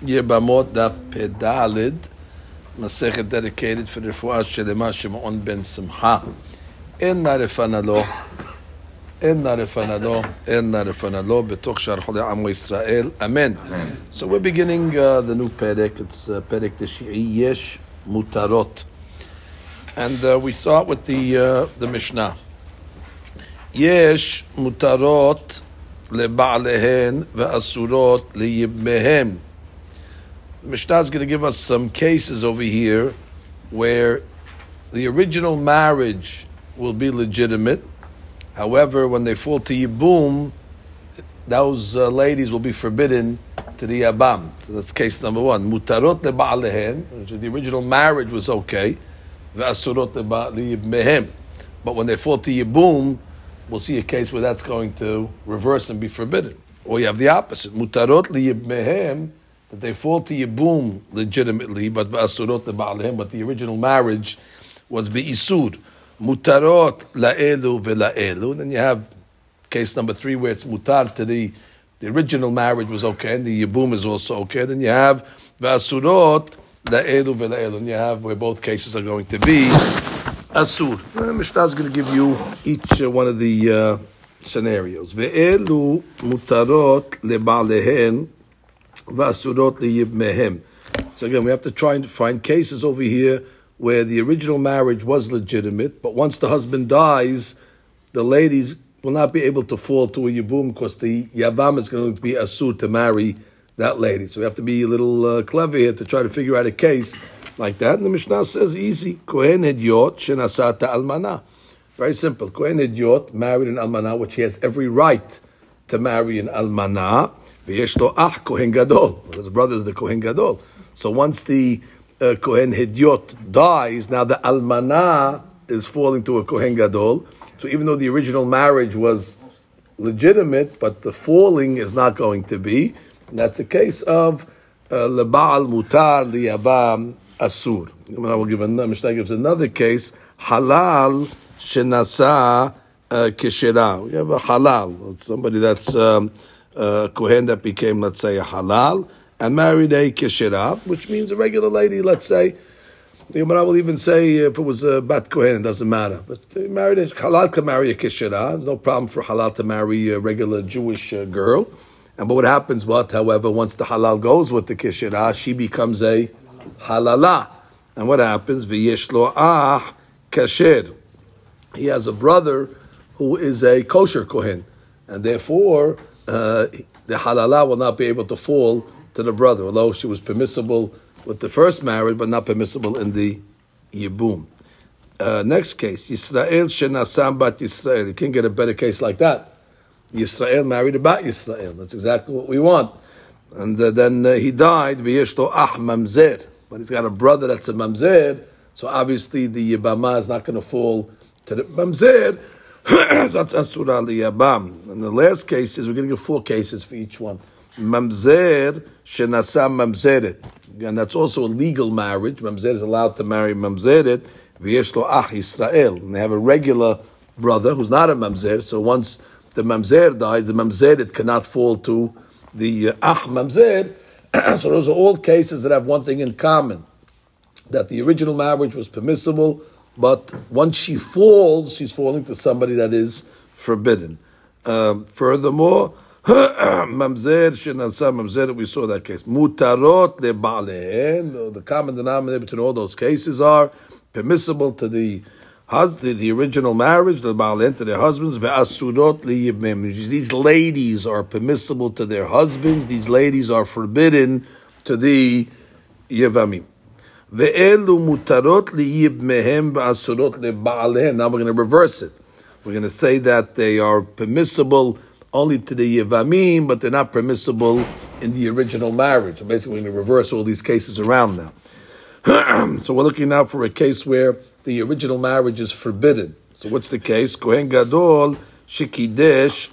Yebamot Daf Pedalid, Masechet dedicated for the Refuah Shelema Shimon ben Simcha. Inna refanalo, Inna refanalo, Inna refanalo, Betoch Shar Chole Amo Yisrael. Amen. So we're beginning uh, the new Perek. It's uh, Perek Teshi'i Yesh Mutarot. And uh, we start with the, uh, the Mishnah. יש מותרות לבעליהן ואסורות ליבמיהם. The Mishnah is going to give us some cases over here where the original marriage will be legitimate. However, when they fall to Yibum, those uh, ladies will be forbidden to the Yabam. So that's case number one. Mutarot leba'alehen, the original marriage was okay. Ve'asurot leba'alihim. But when they fall to Yibum, we'll see a case where that's going to reverse and be forbidden. Or you have the opposite. Mutarot liyibmehem, that they fall to Yibum legitimately, but Ba'asurot leba'alhem, but the original marriage was Be'isur. Mutarot la'elu ve'la'elu. Then you have case number three where it's mutar to the, the original marriage was okay, and the Yibum is also okay. Then you have Ba'asurot la'elu ve'la'elu. And you have where both cases are going to be Asur. Mishnah is going to give you each uh, one of the uh, scenarios. Ve'elu mutarot leba'lehen v'asurot liyibmehem. So again, we have to try and find cases over here where the original marriage was legitimate, but once the husband dies, the ladies will not be able to fall to a yibum because the yabam is going to be asur to marry that lady. So we have to be a little uh, clever here to try to figure out a case like that. And the Mishnah says easy. Kohen Hedyot shenasata almana. Very simple. Kohen Hedyot married an almana, which he has every right to marry an almana. V'yesh lo ach Kohen Gadol. His brother is the Kohen Gadol. So once the uh, Kohen Hedyot dies, now the almana is falling to a Kohen Gadol. So even though the original marriage was legitimate, but the falling is not going to be. And that's a case of leba'al mutar liyabam asur. I will give another. Mishnah gives another case halal shenasa keshera. We have a halal, somebody that's um, a kohen that became, let's say, a halal and married a keshera, which means a regular lady. Let's say. The Gemara will even say if it was a bat kohen, it doesn't matter. But married a halal can marry a keshera. There's no problem for halal to marry a regular Jewish uh, girl. And but what happens? What, however, once the halal goes with the keshera, she becomes a halala. And what happens? V'yeshlo ah kasher. He has a brother who is a kosher kohen, and therefore uh, the halala will not be able to fall to the brother, although she was permissible with the first marriage, but not permissible in the yibum. Uh, next case, Yisrael shenasam bat Yisrael. You can't get a better case like that. Yisrael married a bat Yisrael. That's exactly what we want. And uh, then uh, he died. V'yeshlo ah mamzer but he's got a brother that's a mamzer, so obviously the yibama is not going to fall to the mamzer. that's asura liyabam. And the last case is we're going to give four cases for each one. Mamzer shenasam mamzeret. And that's also a legal marriage. Mamzer is allowed to marry mamzeret. V'yeshlo ah Israel. And they have a regular brother who's not a mamzer. So once the mamzer dies, the mamzeret cannot fall to the uh, ah mamzer. so those are all cases that have one thing in common: that the original marriage was permissible, but once she falls, she's falling to somebody that is forbidden. Um, furthermore, mamzer mamzer. We saw that case. Mutarot lebalen. The common denominator between all those cases are permissible to the husband, the original marriage, the balen to their husbands. These ladies are permissible to their husbands. These ladies are forbidden to the yevamim. Ve'elu mutarot liyibmehem ve'asurot leba'alehen. Now we're going to reverse it. We're going to say that they are permissible only to the yevamim, but they're not permissible in the original marriage. So basically, we're going to reverse all these cases around now. so we're looking now for a case where the original marriage is forbidden. So what's the case? Kohen Gadol shikidesh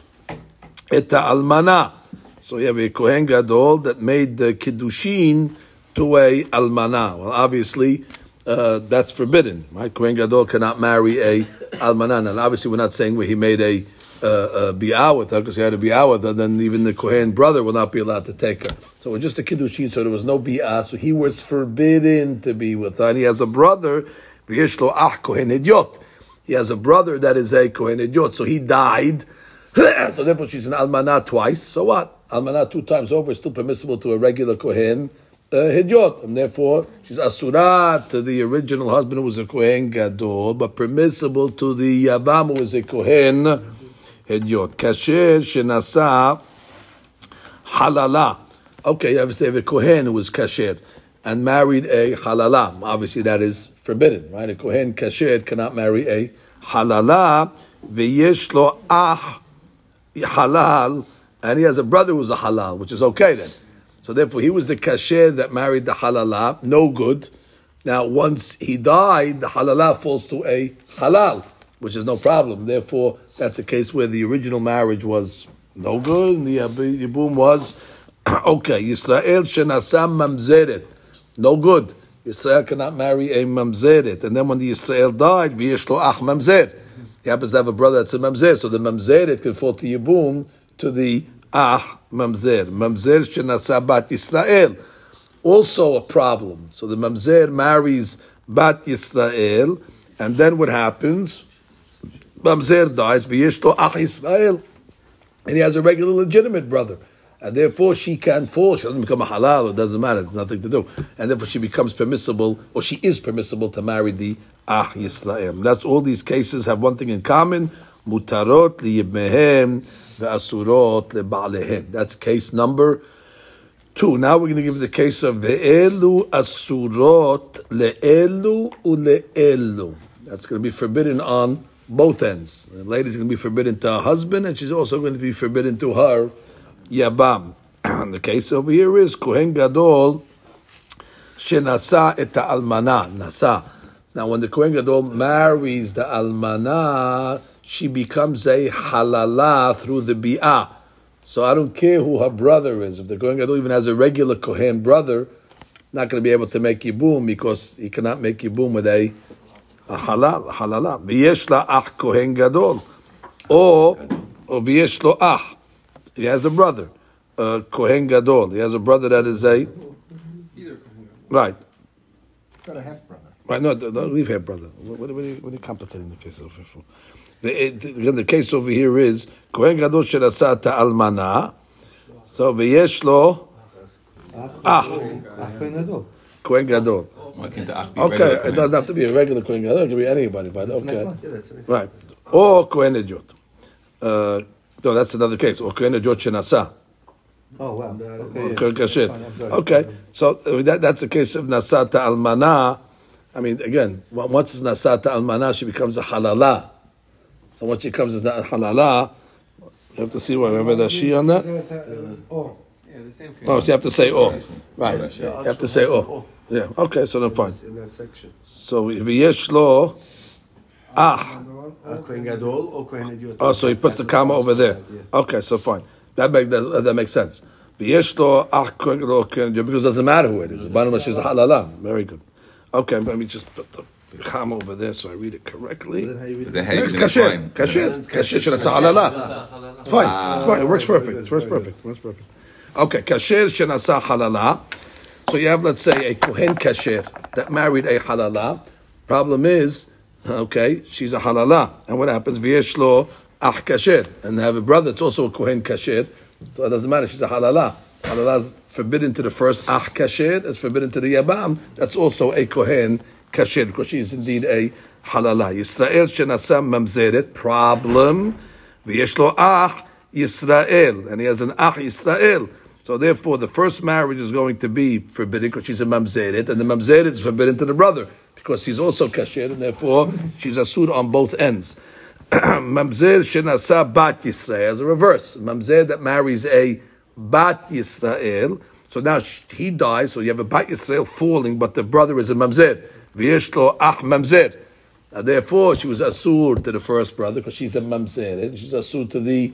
et almana. So you have a Kohen Gadol that made the kiddushin to a almana. Well, obviously, uh, that's forbidden, right? Kohen Gadol cannot marry a almana. And obviously, we're not saying where he made a, uh, uh, bi'ah with her because he had a bi'ah with her, then even the Kohen brother will not be allowed to take her. So we're just a kiddushin, so there was no bi'ah, so he was forbidden to be with her. And he has a brother, v'yeshlo ah Kohen hedyot. He has a brother that is a Kohen hedyot, so he died. so therefore she's an almanah twice. So what? Almanah two times over is still permissible to a regular Kohen uh, hidyot, and therefore she's asura to the original husband who was a Kohen gadol, but permissible to the yavam who was a Kohen hidyot. Kasher shenasa halala. Okay, have to say the Kohen who was kasher and married a halala. Obviously, that is forbidden, right? A Kohen kasher cannot marry a halala. V'yesh lo ah halal, and he has a brother who's a halal, which is okay then. So therefore, he was the kasher that married the halala, no good. Now, once he died, the halala falls to a halal, which is no problem. Therefore, that's a case where the original marriage was no good, and the yibum was okay. Yisrael shenasam mamzeret, no good. Yisrael cannot marry a mamzeret, and then when the Yisrael died, v'yeshlo ach mamzer. He happens to have a brother that's a mamzer, so the mamzeret can fall to yibum to the ah mamzer. Mamzer shenasa bat Yisrael. Also a problem. So the mamzer marries bat Yisrael, and then what happens? Mamzer dies, v'yeshto ah Yisrael. And he has a regular legitimate brother. And therefore she can fall. She doesn't become a halal, it doesn't matter, it's nothing to do. And therefore she becomes permissible, or she is permissible to marry the Ah Yisrael. That's all these cases have one thing in common. Mutarot liyibmehem ve'asurot leba'lehem. That's case number two. Now we're going to give the case of ve'elu asurot le'elu ule'elu. That's going to be forbidden on both ends. The lady's going to be forbidden to her husband, and she's also going to be forbidden to her yabam. And the case over here is Kohen Gadol shenasa et almana nasa. Now, when the Kohen Gadol marries the almana, she becomes a halala through the bi'ah. So I don't care who her brother is. If the Kohen Gadol even has a regular Kohen brother, not going to be able to make yibum because he cannot make yibum with a, a halal, halala. V'yesh la ach Kohen Gadol. Or, or v'yesh lo ach. He has a brother, uh, Kohen Gadol. He has a brother that is a... Right. Got a half brother. Right, no, don't leave here, brother. What, what, what, are you, what are you contemplating the case of for? The, the, the case over here is Kohen Gadol Sherasa Almana. So v'yesh lo ah Kohen Gadol. Why can't the ach be Okay, it doesn't have to be a regular Kohen Gadol. It can be anybody, but the next okay, one. Yeah, that's the next right. Or Kohen Ejot. Uh, no, that's another case. Or Kohen Ejot Shenasa. Oh, wow. Okay, yeah. Kohen Kasher. Fine, I'm sorry. Okay, so uh, that, that's the case of Nasata Almana. I mean, again, once it's Nasata Almana, she becomes a halala. So once she becomes a halala, you have to see whatever the she on that. Oh, Yeah, the same Oh, so you have to say oh, right? You have to say oh. Yeah. Okay, so then fine. in that section. So if yesh lo ah, Kohen Gadol or Kohen Hedyot. oh, so he puts the comma over there. Okay, so fine. That make that, that makes sense. V'yesh lo ah kohen gadol kohen gadol, because it doesn't matter who it is. The bottom line is halala. Very good. Okay, let me just put the comma over there so I read it correctly. then how you read Then it? how It's kasher, kasher, kasher. It's a halala. It's fine. Ah. It's fine. It works perfect. It works perfect. It works perfect. Okay, kasher shenasa halala. So you have, let's say, a kohen kasher that married a halala. Problem is, okay, she's a halala, and what happens? V'yesh lo ach kasher, and they have a brother that's also a kohen kasher. So it doesn't matter. She's a halala. Halala is forbidden to the first ach kasher. It's forbidden to the yabam. That's also a kohen kasher because she is indeed a halala. Yisrael shenasa mamzeret. Problem. V'yesh lo ach Yisrael, and he has an ach Yisrael. So therefore, the first marriage is going to be forbidden because she's a mamzeret, and the mamzeret is forbidden to the brother because she's also kasher, and therefore she's asur on both ends. mamzer shenasa bat Yisrael is a reverse. Mamzer that marries a bat Yisrael. So now he dies, so you have a bat Yisrael falling, but the brother is a mamzer. V'yesh lo ach mamzer. Therefore, she was asur to the first brother because she's a mamzeret. She's asur to the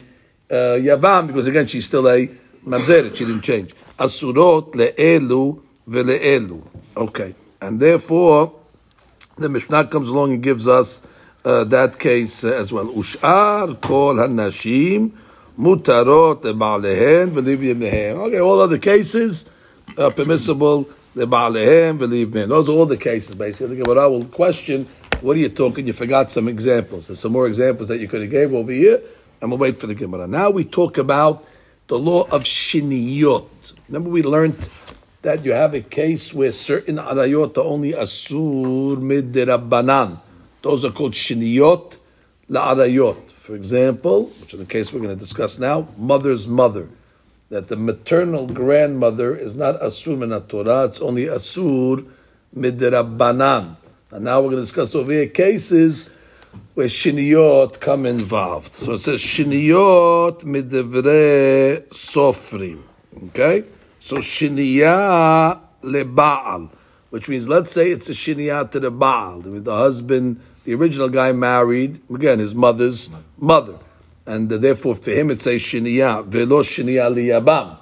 uh, yavam because again she's still a mamzeret. She didn't change. Asurot leelu veleelu. Okay, and therefore the Mishnah comes along and gives us uh, that case uh, as well. Ushar kol hanashim mutarot lebaalehen v'livim Okay, all other cases are permissible lebaalehen me. Those are all the cases basically. But I will question, what are you talking? You forgot some examples. There's some more examples that you could have gave over here. and we'll wait for the Gemara. Now we talk about the law of shiniyot. Remember we learned that you have a case where certain arayot are only asur midirabbanan. Those are called shiniyot la'arayot. For example, which is the case we're going to discuss now, mother's mother. That the maternal grandmother is not asur min Torah, it's only asur midirabbanan. And now we're going to discuss over here cases where shiniyot come involved. So it says shiniyot midevre sofrim. Okay? So shiniya lebaal, which means let's say it's a shiniya to the baal. The husband, the original guy married, again, his mother's mother. And therefore for him it says shiniya, velo shiniya liyabam.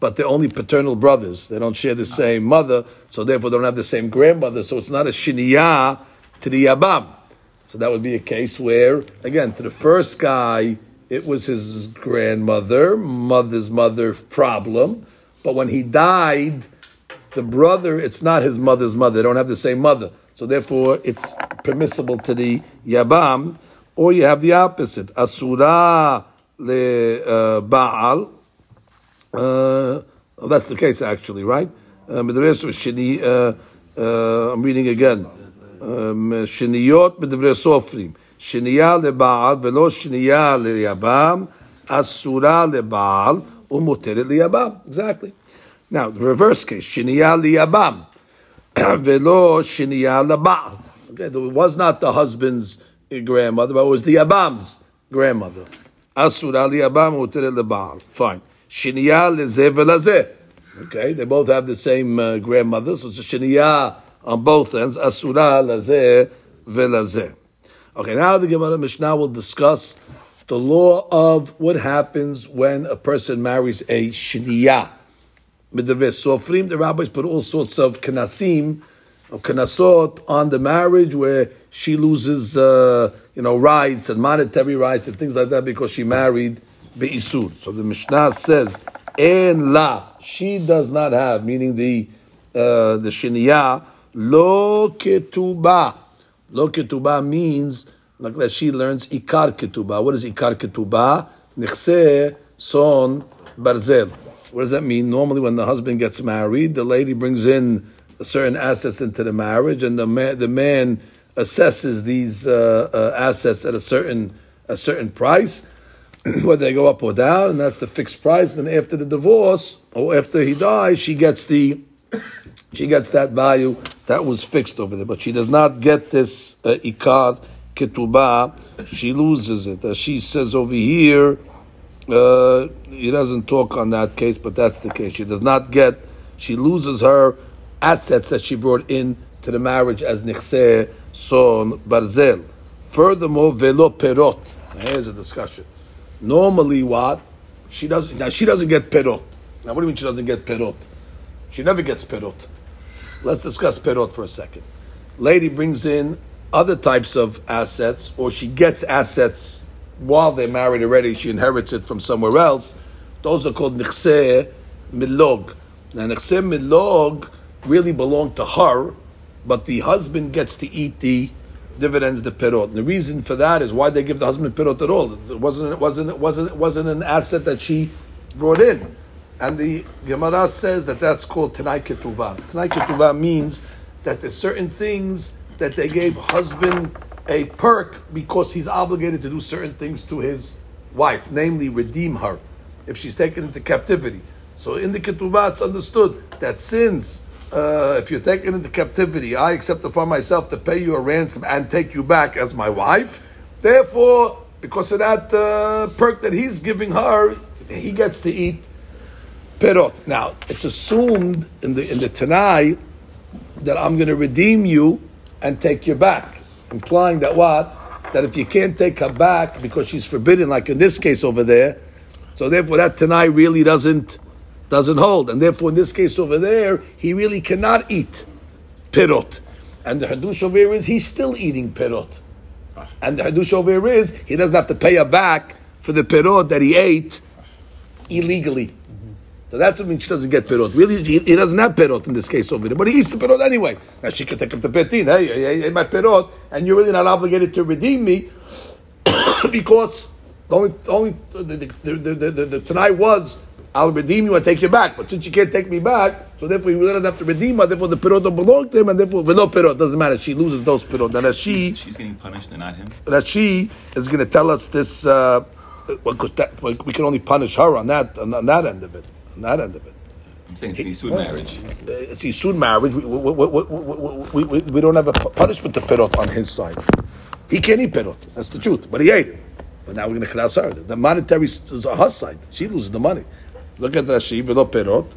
But they're only paternal brothers. They don't share the same mother, so therefore they don't have the same grandmother. So it's not a shiniya to the yabam. So that would be a case where, again, to the first guy, it was his grandmother, mother's mother problem. But when he died, the brother, it's not his mother's mother. They don't have the same mother. So therefore, it's permissible to the Yabam. Or you have the opposite. Asura le uh, Baal. Uh, that's the case, actually, right? Um, Shini. Uh, uh, I'm reading again. Shiniyot b'devre sofrim. Shiniya leBaal velo shiniya leyabam. Asura leBaal umuteret liyabam. Exactly. Now, the reverse case, shiniya liyabam. Velo shiniya leBaal. Okay, it was not the husband's grandmother, but it was the Yabam's grandmother. Asura liyabam umuteret leBaal. Fine. Shiniya lezeh velazeh. Okay, they both have the same uh, grandmother, so it's a shiniya on both ends. Asura lazeh velazeh. Okay, now the Gemara Mishnah will discuss the law of what happens when a person marries a shniyah. Sofrim, the rabbis put all sorts of kanasim, of kanasot on the marriage where she loses, uh, you know, rights and monetary rights and things like that because she married be'isur. So the Mishnah says, en la, she does not have, meaning the uh, the shiniyah, lo ketuba. Lo ketuba means like that she learns ikar ketuba. What is ikar ketuba? Nichse son barzel. What does that mean? Normally, when the husband gets married, the lady brings in certain assets into the marriage, and the man, the man assesses these uh, uh, assets at a certain a certain price, whether they go up or down, and that's the fixed price. And after the divorce or after he dies, she gets the she gets that value that was fixed over there, but she does not get this uh, ikar ketubah, she loses it. As she says over here, uh, he doesn't talk on that case, but that's the case. She does not get, she loses her assets that she brought in to the marriage as nichse son barzel. Furthermore, velo perot. Here's a discussion. Normally, what she doesn't now she doesn't get perot. Now, what do you mean she doesn't get perot? She never gets perot. Let's discuss perot for a second. Lady brings in other types of assets, or she gets assets while they're married already, she inherits it from somewhere else. Those are called nichse milog. Now, nichse milog really belong to her, but the husband gets to eat the dividends, the perot. And the reason for that is why they give the husband perot at all. It wasn't, it wasn't, it wasn't, it wasn't an asset that she brought in. And the Gemara says that that's called Tanai Ketuvah. Tanai Ketuvah means that there's certain things that they gave husband a perk because he's obligated to do certain things to his wife, namely redeem her if she's taken into captivity. So in the ketubah, it's understood that since uh, if you're taken into captivity, I accept upon myself to pay you a ransom and take you back as my wife. Therefore, because of that uh, perk that he's giving her, he gets to eat perot. Now, it's assumed in the in the Tanai that I'm going to redeem you and take you back, implying that what that if you can't take her back because she's forbidden, like in this case over there, so therefore that Tanai really doesn't doesn't hold, and therefore in this case over there he really cannot eat pirot, and the hadush over here is he's still eating pirot. And the hadush over here is he doesn't have to pay her back for the perot that he ate illegally. So that's what means she doesn't get perot. Really, he, he doesn't have perot in this case over there, but he eats the perot anyway. Now she can take him to petin. Hey, hey, hey, my perot, and you're really not obligated to redeem me because only, only the, the, the, the tanai was I'll redeem you and take you back. But since you can't take me back, so therefore you doesn't have to redeem her. Therefore the perot don't belong to him, and therefore no perot doesn't matter. She loses those perot. And that she She's getting punished and not him. that she is going to tell us this. Uh, well, 'cause that, we can only punish her on that on, on that end of it. On that end of it. I'm saying it's Isud marriage. Uh, It's soon marriage. We, we, we, we, don't have a punishment to perot on his side. He can't eat perot. That's the truth. But he ate it. But now we're going to cross her. The monetary is on her side. She loses the money. Look at Rashi, v'lo perot.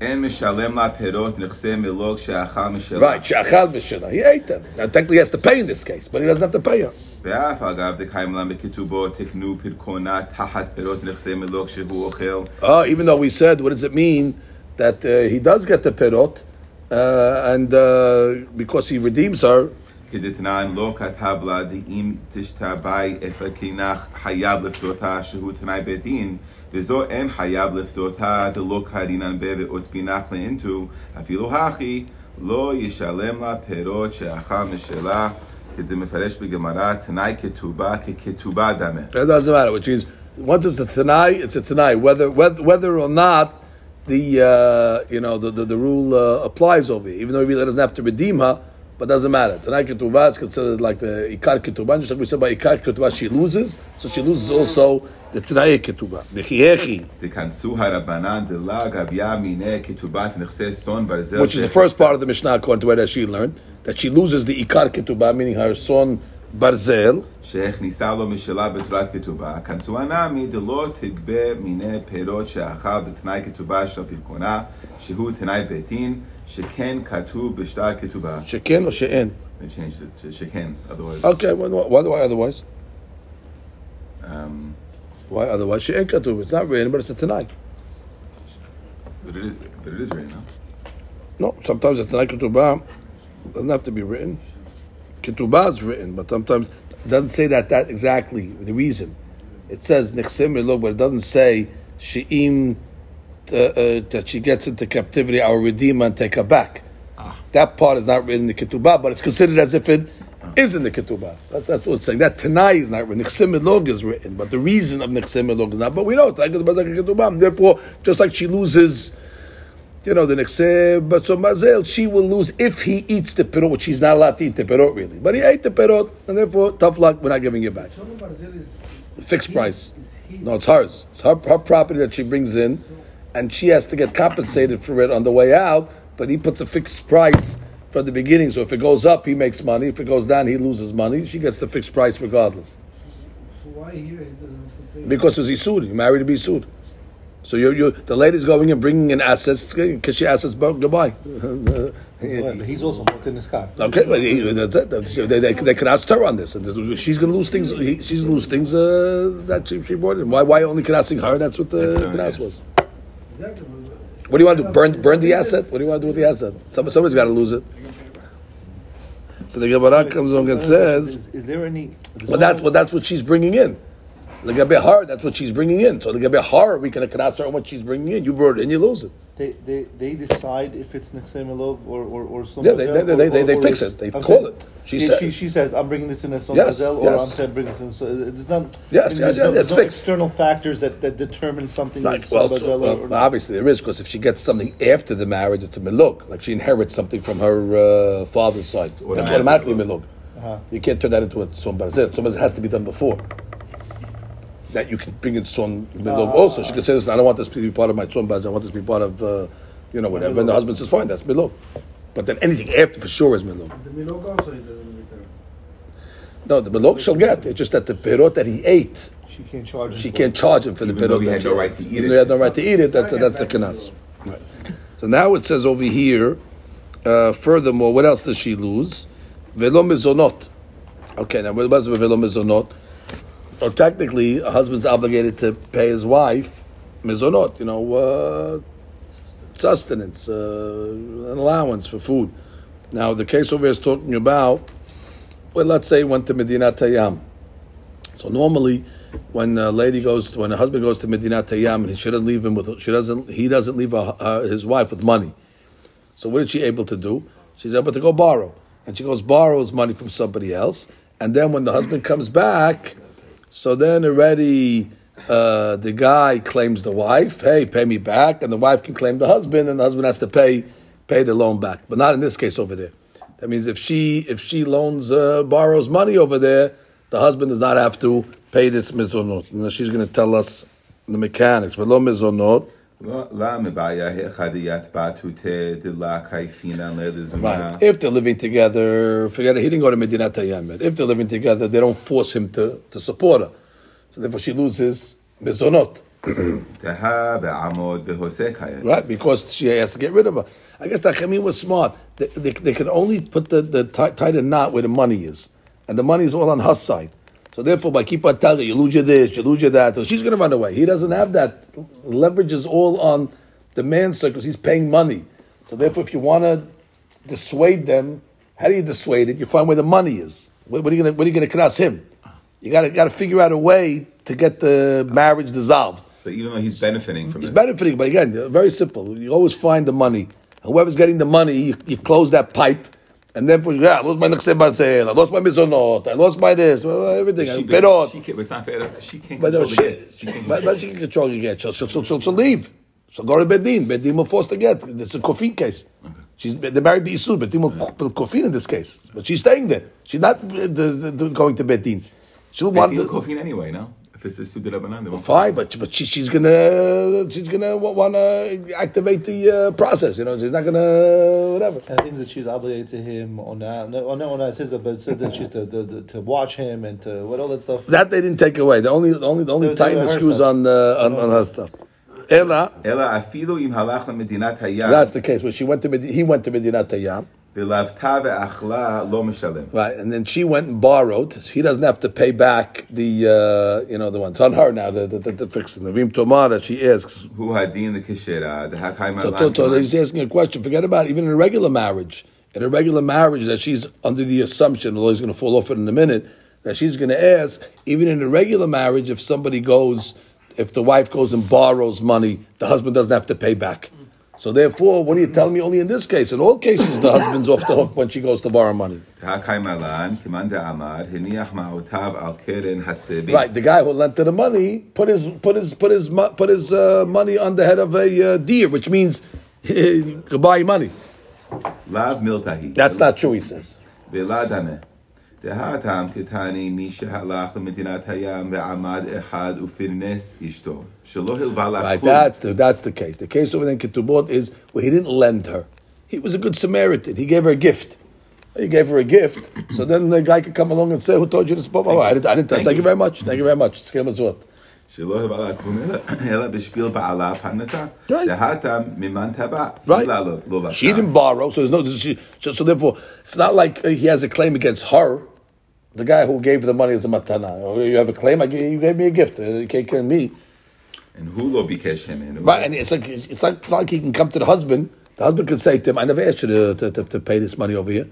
אין משלם לה פירות נכסי מלוג שאכל משלה. Right, she'achal v'shela. He ate them. Now technically he has to pay in this case, but he doesn't have to pay her. ואף אגב דקיים לה בכתובו תקנו פרקונה תחת פירות נכסי מלוג שהוא אוכל. Oh, even though we said, what does it mean that uh, he does get the perot, uh, and uh, because he redeems her, כדתנן לא כתב לה דאם תשתבעי איפה כנך חייב לפדותה שהוא תנאי בית דין וזו אין חייב לפדותה דלא קרינן בה ואות בינך לאינטו אפילו הכי לא ישלם לה פירות שאכל משלה כדמפרש בגמרא תנאי כתובה ככתובה דמה it doesn't matter. Which means once it's a tanai, it's a tanai. Whether whether, whether or not the uh, you know the, the, the rule uh, applies over here, even though he really doesn't have to redeem her, but doesn't matter. Tanai ketubah, is considered like the Ikar ketubah. Just like we said by Ikar ketubah, she loses, so she loses also the Tanai Ketuvah. Which is the first part of the Mishnah, according to that she learned, that she loses the Ikar ketubah, meaning her son ברזל. שהכניסה לו משלה בתורת כתובה, כנסוה נמי דלא תגבה מיני פירות שאכל בתנאי כתובה של פרקונה, שהוא תנאי Sheken Katu Bishta Ketubah. Sheken or She'en? They changed it to Sheken, otherwise. Okay, well, why, why otherwise? Um, why otherwise? She'en katu. It's not written, but it's a tanai. But it is, but it is written, no? No, sometimes it's Tanakh Ketubah. doesn't have to be written. Ketubah is written, but sometimes it doesn't say that, that exactly, the reason. It says Nixim, but it doesn't say She'im uh, uh, that she gets into captivity. I'll redeem her and take her back. That part is not written in the ketubah, but it's considered as if it is in the ketubah. That, that's what it's saying. That tanai is not written. Nechsim log is written, but the reason of nechsim log is not. But we know it's like it's like ketubah. Therefore, just like she loses you know, the nexeh, but so mazel, she will lose if he eats the perot, which he's not allowed to eat the perot really. But he ate the perot, and therefore, tough luck, we're not giving it back. Solo Barzel is Fixed price. No, it's hers. It's her, her property that she brings in, and she has to get compensated for it on the way out, but he puts a fixed price from the beginning. So if it goes up, he makes money. If it goes down, he loses money. She gets the fixed price regardless. So why here he doesn't have to pay? Because it's Isud, you're married to be sued. So you you the lady's going and bringing in assets because she assets but goodbye. Well, he's also not in his car. Okay, but he, that's it. They, they, they can ask her on this, and she's going to lose things. He, she's going to lose things uh, that she, she brought in. Why? Why only canasing her? That's what the That's what it canas was. What do you want to do? Burn, burn the asset? What do you want to do with the asset? Some, somebody's got to lose it. So the Gemara comes along and says, is, is there any? "Well, that's well, that's what she's bringing in." The Gabe her, that's what she's bringing in. So the Gabe her, we can canas her on what she's bringing in. You brought it in, you lose it. They, they, they decide if it's Nexemelov or or or some Yeah, they- Bazel, they- or- they- they- or- they fix it. They I'm call saying- it. She She, said- she, she says I'm bringing this in as Son Yes, Bazel, or yes. I'm saying bring this in. So it's not. Yes, there's yes, no, there's it's no external factors that, that determine something Right. is Well, Son so- well, or, or obviously there is because if she gets something after the marriage, it's a miluk. Like she inherits something from her uh, father's side. That's Automatically automatically miluk. miluk. Uh-huh. You can't turn that into a son barzeh. Son barzeh has to be done before. That you can bring in son miluk also. She can say, "Listen, I don't want this to be part of my son barzeh. I want this to be part of, uh, you know, whatever." And the husband says, "Fine, that's miluk." But then anything after for sure is miluk. The Milok also he doesn't return. No, the miluk she'll get. It's just that the perot that he ate, she can't charge. him she for can't it. charge him for the Even though perot. he that had no right to eat it. he had no right to eat it. That's, Right, that's the back kanas. Right. So now it says over here, uh, furthermore, what else does she lose? Velo mizonot. Okay, now what does velo mizonot? Or technically, a husband's obligated to pay his wife mizonot, you know, uh, sustenance, uh, an allowance for food. Now, the case over here is talking about well, let's say went to Medinat Hayam. So normally, when a lady goes, when a husband goes to Medinat Hayam, and she doesn't leave him with, she doesn't, he doesn't leave uh, his wife with money. So what is she able to do? She's able to go borrow, and she goes borrows money from somebody else, and then when the husband comes back, so then already uh, the guy claims the wife, hey, pay me back, and the wife can claim the husband, and the husband has to pay pay the loan back, but not in this case over there. That means if she if she loans uh, borrows money over there, the husband does not have to pay this mizonot. And she's going to tell us the mechanics. Velo mizonot. If they're living together, forget it, he didn't go to Medinat Yemen. If they're living together, they don't force him to, to support her. So therefore she loses mizonot. right, because she has to get rid of her. I guess the was smart. They, they, they could only put the, the tie, tie the knot where the money is. And the money is all on her side. So therefore, by keep on telling you lose your this, you lose your that, so she's going to run away. He doesn't have that. Leverage is all on the man's side because he's paying money. So therefore, if you want to dissuade them, how do you dissuade it? You find where the money is. What, what are you going to, what are you going to cross him? You got to got to figure out a way to get the marriage dissolved. So even though he's benefiting from He's it, he's benefiting, but again, very simple. You always find the money. Whoever's getting the money, you, you close that pipe, and then put, yeah, I lost my nexem basel, I lost my mizonot, I lost my this, everything. she, perot. she can't, it's not fair. She can't But, control no, the she, get. She can't but, but she can control the get. She'll, she'll, she'll, she'll, she'll leave. She'll go to Bedin. Bedin will force the get. It's a kofin case. She's they're married to Isu. Bedin will will kofin in this case. But she's staying there. She's not uh, the, the, going to Bedin. She'll They want the, kofin anyway, no? If it's a suda rabanan, they. Fine, but but she, she's gonna she's gonna want to activate the uh, process. You know, she's not gonna whatever. And things that she's obligated to him or uh, not, no, no, no, or says that, but it said that she's to, the, to watch him and to what all that stuff. That they didn't take away. The only the only the only tightening the screws stuff. on the on, on her stuff. Ella. Ella afilu im halach medinat hayam. That's the case. Where she went to Medi- he went to Medinat hayam. Right, and then she went and borrowed. He doesn't have to pay back the uh, you know the one. It's on her now. The the, the, the fix the tomara. She asks who hadin the kishera the hakaim. So he's asking a question. Forget about it. even in a regular marriage. In a regular marriage, that she's under the assumption, although he's going to fall off it in a minute, that she's going to ask. Even in a regular marriage, if somebody goes, if the wife goes and borrows money, the husband doesn't have to pay back. So therefore, what are you telling me? Only in this case, in all cases, the husband's off the hook when she goes to borrow money. Right, the guy who lent her the money put his put his put his put his uh, money on the head of a uh, deer, which means goodbye money. That's not true, he says. ולא דמה. דהתם כתני מי שהלך למדינת הים ועמד אחד ופרנס אשתו, שלא הלווה לה Right, כלום. that's the that's the case. The case over there in Ketubot is where he didn't lend her. He was a good Samaritan. He gave her a gift. He gave her a gift. So then the guy could come along and say, "Who told you this?" Oh, I didn't. I didn't. Thank, Thank you you. very much. Thank you very much. She didn't borrow, so there's no. She, so, so, therefore, it's not like he has a claim against her. The guy who gave the money is a matana. Oh, you have a claim. I, you gave me a gift. Uh, you can't kill me. And who lo bikesh him? Right, and it's like it's like it's like he can come to the husband. The husband can say to him, "I never asked you to, to, to, to pay this money over here."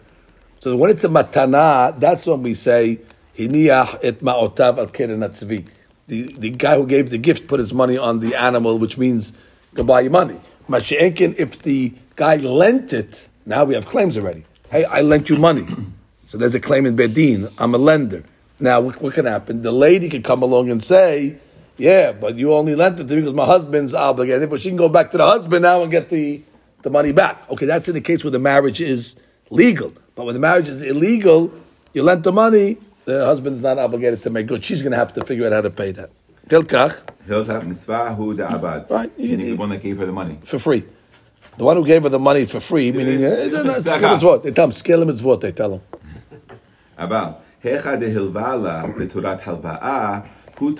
So when it's a matana, that's when we say hiniach et ma'otav al keren atzvi. The the guy who gave the gift put his money on the animal, which means goodbye your money. Mashiachin, if the guy lent it, now we have claims already. Hey, I lent you money, so there's a claim in bedin. I'm a lender. Now what, what can happen? The lady can come along and say. Yeah, but you only lent it to me because my husband's obligated. But she can go back to the husband now and get the, the money back. Okay, that's in the case where the marriage is legal. But when the marriage is illegal, you lent the money, the husband's not obligated to make good. She's going to have to figure out how to pay that. Hilkach. Hilkach misvahu de'abad. Right. You, the one that gave her the money. For free. The one who gave her the money for free, meaning, uh, they tell him it's what, they tell him. Abal. Hecha de hilvala, the halva'a, who.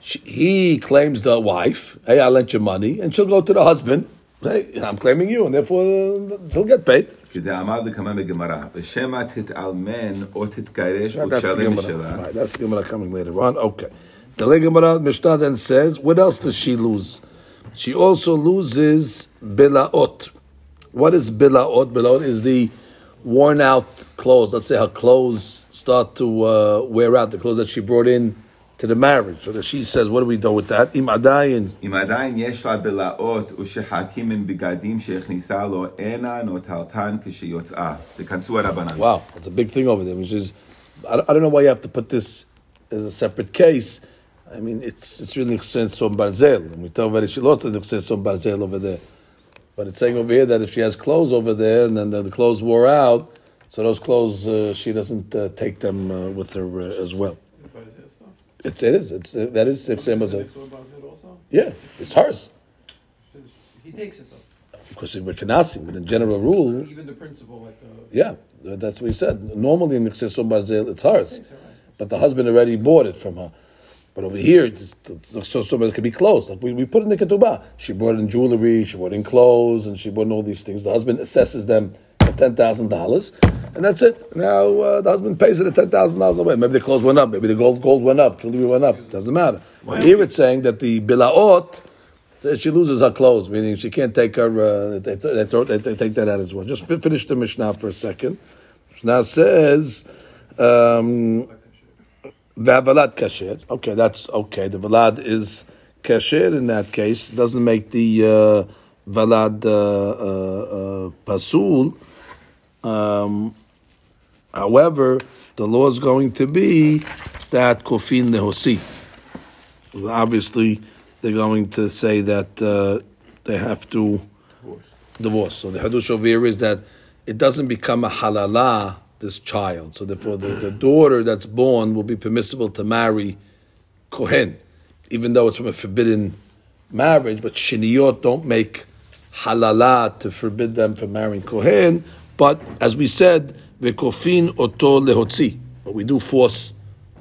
He claims the wife, hey, I lent you money, and she'll go to the husband, hey, I'm claiming you, and therefore uh, she'll get paid. כדאמר לכמה בגמרא, ושמא תתעלמן או תתגרש או That's the תשלם Gemara. משלה. Right, that's the Gemara coming later on. Okay. The Le Gemara Mishnah then says, what else does she lose? She also loses bilaot. What is bilaot? Bilaot is the worn out clothes. Let's say her clothes start to uh, wear out, the clothes that she brought in to the marriage. So that she says, what do we do with that? Im adayin. אם עדיין יש לה בלעות ושחקים מן בגדים שהכניסה לו, אינה נוטלתן כשיוצאה. תכנסו הרבנן. Wow, that's a big thing over there. Which is, I don't, I don't know why you have to put this as a separate case. I mean, it's it's really sense on barzel, and we tell very shilot and sense on barzel over there. But it's saying over here that if she has clothes over there and then the, the clothes wore out, so those clothes uh, she doesn't uh, take them uh, with her uh, as well. It's, it is. It's uh, that is the same as a, yeah. It's hers He takes it though. because we're kanasim, but in general rule, Even the principle, like the. Yeah, that's what he said. Normally in the Ksesum Barzel, it's hers. But the husband already bought it from her. But over here, it's, the Ksesum it could be closed. Like we, we put in the Ketubah. She brought in jewelry, she brought in clothes, and she brought in all these things. The husband assesses them at $10,000, and that's it. Now uh, the husband pays it at $10,000 away. Maybe the clothes went up, maybe the gold gold went up, jewelry went up. Doesn't matter. But here it's saying that the Bilaot, she loses her clothes, meaning she can't take her. Uh, they, they, throw, they, they take that out as well. Just fi- finish the Mishnah for a second. Mishnah says, um, "V'avalad kasher." Okay, that's okay. The valad is kasher in that case. It doesn't make the uh, valad uh, uh, uh, pasul. Um, however, the law is going to be that kofin lehosi. Obviously, they're going to say that uh, they have to divorce. So the hadush over here is that it doesn't become a halala this child. So therefore, the, the daughter that's born will be permissible to marry kohen, even though it's from a forbidden marriage. But shiniyot don't make halala to forbid them from marrying kohen. But as we said, vekofin oto lehotzi. But we do force,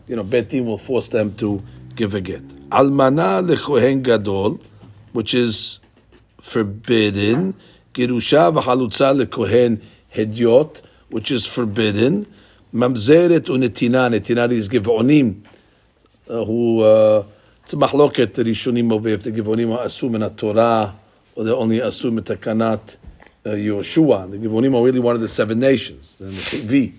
you know, betim will force them to give a get. Almana lekohen gadol, which is forbidden. Girusha v'halutza lekohen hedyot, which is forbidden. Mamzeret unetina, netina is givonim, uh, who uh, it's a mahloket rishonim over if the givonim are assumed in Torah or they only assumed in takanat uh, Yoshua. The givonim really one of the seven nations. And the V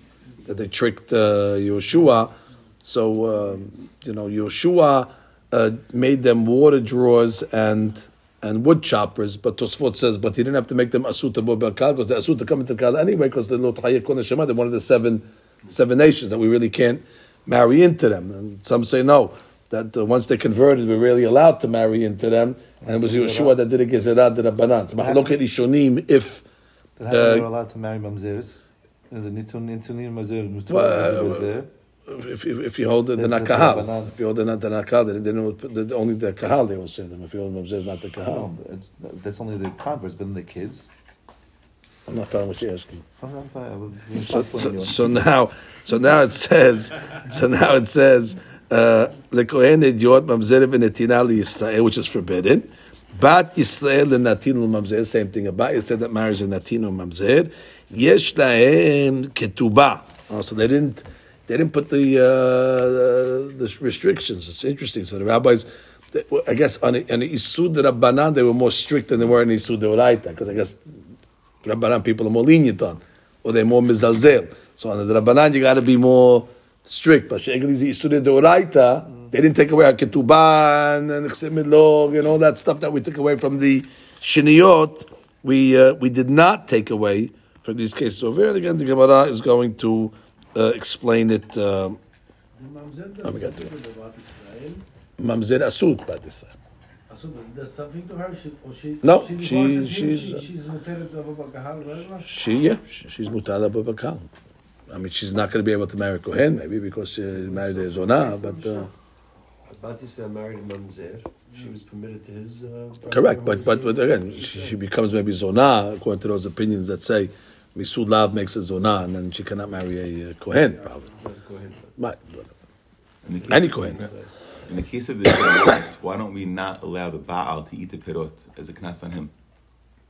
that they tricked uh, Yoshua. So um, you know Yoshua uh, made them water drawers and and wood choppers. But Tosfot says, but he didn't have to make them asuta b'berkal because they're asuta come into kal anyway because they're lot hayekon one of the seven seven nations that we really can't marry into them. And some say no. That uh, once they converted, we're really allowed to marry into them, and it was Yeshua that did a gezerah did a banan. So mahloket rishonim if Then how come Uh, they're allowed to marry mamzeres? Is it nitun nitunim Well, mazer? if, if, if you hold the, the nakahal, if you hold the, the nakahal, then, then the, only the kahal they will send them. If you hold them, there's not the kahal. No, that's only the converts, but then the kids. I'm not following what you're asking. I'm fine, I will- So, so, so now, so now it says, so now it says, uh, lekohen hedyot mamzer v'netina Yisrael, which is forbidden. Bat Yisrael lenatin mamzer, same thing. Bat Yisrael that marries a natin mamzer. Yesh lahem. Oh, so they didn't, they didn't put the uh, the restrictions. It's interesting. So the rabbis. they- I guess on on a Isud Rabbanan, they were more strict than they were the Isud Deoraita, because I guess Rabbanan people are more lenient on, or they're more mizalzel. So on the Rabbanan, you got to be more strict. But Sheglizi Isude Deoraita, they didn't take away our Ketubah and Midlog and all that stuff that we took away from the Shiniyot. We uh, we did not take away from these cases over here. And again, the Gemara is going to uh, explain it. Um, Mamzer Oh, we got something to the Bat Israel. Mamzer Asut, time. So does something to her? She, or she, No, she, she- she's- she, she's muteret to have a kahal, whatever. She, yeah, she- she's Mutala Babakal. I mean, she's not going to be able to marry Kohen, maybe because she married a Zonah, but. Uh, Batista married a mamzer. She was permitted to his. Uh, Correct, but, but but again, she, she becomes maybe zonah according to those opinions that say misud lav makes a zonah, and then she cannot marry a uh, kohen. Probably, Go ahead. right? In the case Any of- kohen. In the case of the pirot, why don't we not allow the Baal to eat the pirot as a knas on him?